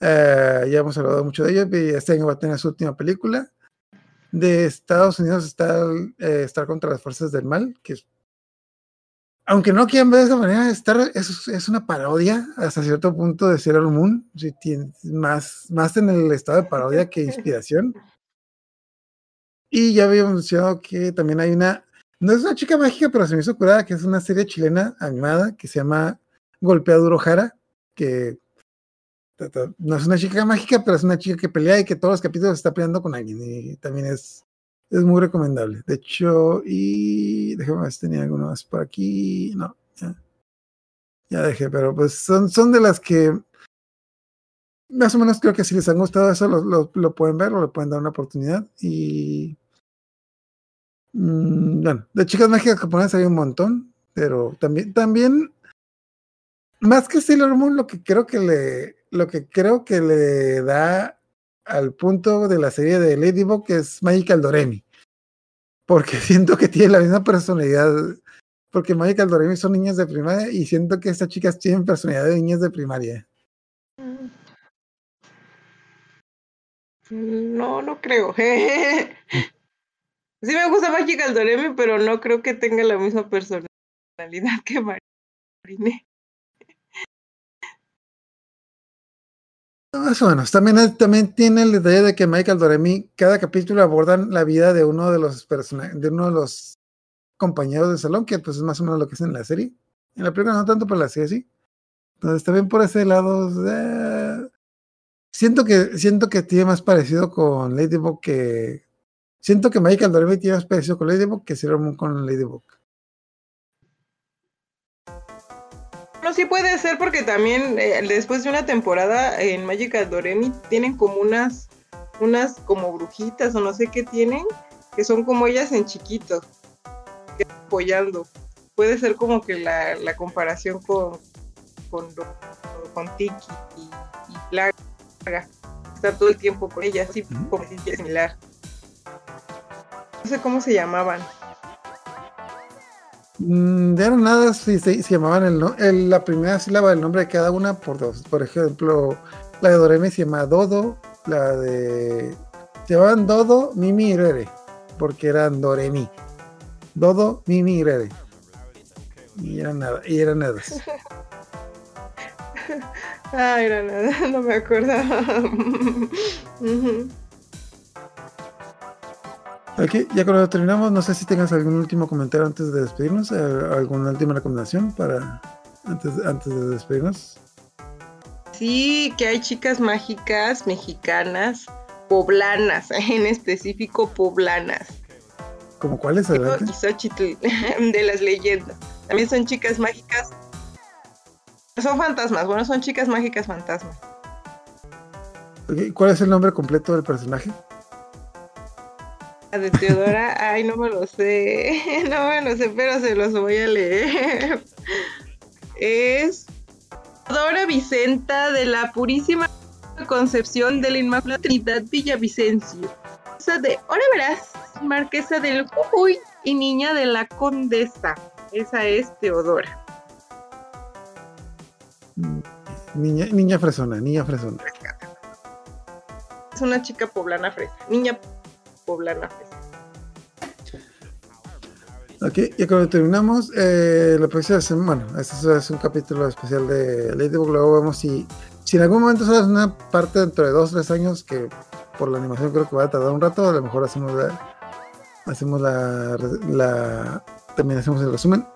eh, ya hemos hablado mucho de ello, este año va a tener su última película. De Estados Unidos está eh, Star contra las Fuerzas del Mal, que aunque no quieran ver de esa manera, Star es, es una parodia hasta cierto punto de Sailor Moon, sí, tiene más, más en el estado de parodia que inspiración. Y ya había mencionado que también hay una, no es una chica mágica, pero se me hizo curada, que es una serie chilena animada que se llama Golpea Duro Jara, que no es una chica mágica, pero es una chica que pelea y que todos los capítulos está peleando con alguien. Y también es, es muy recomendable. De hecho, y déjame ver si tenía alguno más por aquí. No, ya, ya dejé, pero pues son, son de las que más o menos creo que si les han gustado eso, lo, lo, pueden ver o le pueden dar una oportunidad. Y mm, bueno, de chicas mágicas japonesas hay un montón, pero también, también más que Sailor Moon, lo que creo que le, lo que creo que le da al punto de la serie de Ladybug es Magical Doremi. Porque siento que tiene la misma personalidad. Porque Magical Doremi son niñas de primaria y siento que estas chicas tienen personalidad de niñas de primaria.
No, no creo. sí me gusta Magical Doremi, pero no creo que tenga la misma personalidad que Marine.
Más o menos. También, también tiene el detalle de que Michael Doremi, cada capítulo abordan la vida de uno de los de uno de los compañeros del salón, que pues es más o menos lo que es en la serie. En la película no tanto, pero la serie sí. Entonces también por ese lado, eh, siento que, siento que tiene más parecido con Ladybug que. Siento que Michael Doremi tiene más parecido con Ladybug que Sailor Moon con Ladybug.
Sí puede ser porque también eh, después de una temporada en Magical Doremi tienen como unas, unas como brujitas o no sé qué tienen, que son como ellas en chiquito, que apoyando. Puede ser como que la, la comparación con, con, con Tiki y, y Plaga. Está todo el tiempo con ellas, así como similar. No sé cómo se llamaban.
Mm, De nada si se, llamaban el, el- la primera sílaba del nombre de cada una por dos. Por ejemplo, la de Doremi se llama Dodo, la de. Se llamaban Dodo, Mimi y Rere, porque eran Doremi. Dodo, Mimi y Rere. Y eran nada, y eran nadas.
Ay, no, no, no me acordaba. Ujú.
Ok, ya cuando terminamos, no sé si tengas algún último comentario antes de despedirnos, eh, alguna última recomendación para antes, antes de despedirnos.
Sí, que hay chicas mágicas mexicanas, poblanas, en específico poblanas.
¿Como cuáles?
Xochitl, de las leyendas. También son chicas mágicas. Son fantasmas, bueno, son chicas mágicas fantasmas.
¿Cuál es el nombre completo del personaje?
La de Teodora, ay, no me lo sé, no me lo sé, pero se los voy a leer. Es Teodora Vicenta de la Purísima Concepción de la Inmaculada Trinidad Villavicencio. De Ahora verás, Marquesa del Jujuy y Niña de la Condesa. Esa es Teodora.
Niña, niña fresona, niña fresona.
Es una chica poblana fresa. Niña poblana fresa.
Ok, ya cuando terminamos, eh, la próxima semana, este es un capítulo especial de Ladybug, luego vemos si, si en algún momento sale una parte dentro de dos o tres años, que por la animación creo que va a tardar un rato, a lo mejor hacemos la- hacemos la, la también hacemos el resumen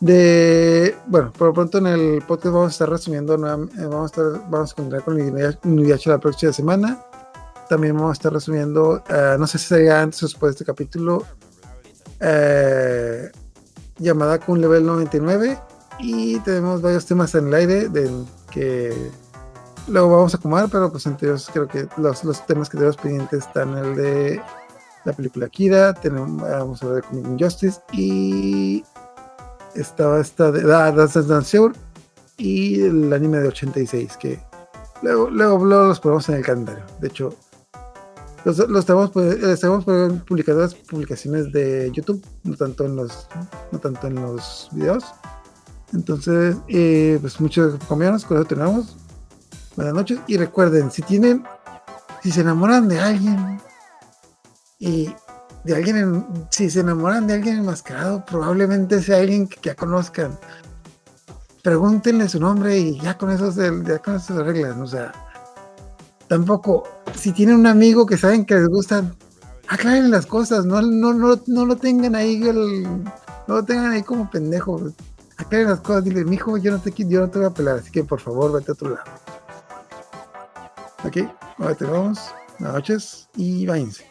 de bueno por lo pronto en el podcast vamos a estar resumiendo eh, vamos a estar vamos a continuar con Inuyasha la próxima semana también vamos a estar resumiendo eh, no sé si sería antes o después de este capítulo eh, llamada con level 99 y tenemos varios temas en el aire del que luego vamos a acomodar pero pues entre ellos creo que los, los temas que tenemos pendientes están el de la película Kira, tenemos, vamos a ver de Comic Injustice y estaba esta de ah, Dance Dance y el anime de 86 que luego, luego, luego los ponemos en el calendario. De hecho, los, los tenemos, pues, las publicaciones de YouTube, no tanto en los, no tanto en los videos. Entonces, eh, pues muchos comieron, con eso terminamos. Buenas noches y recuerden, si tienen, si se enamoran de alguien y de alguien, en- si se enamoran de alguien enmascarado, probablemente sea alguien que ya conozcan. Pregúntenle su nombre y ya con eso se, ya con eso se arreglan. O sea, tampoco, si tienen un amigo que saben que les gustan, aclaren las cosas, no, no, no, no lo tengan ahí, el- no lo tengan ahí como pendejo. Aclaren las cosas, dile, mijo, yo no te, yo no te voy a pelar, así que por favor, vete a otro lado. Ok, ahora te vamos. Buenas noches y váyanse.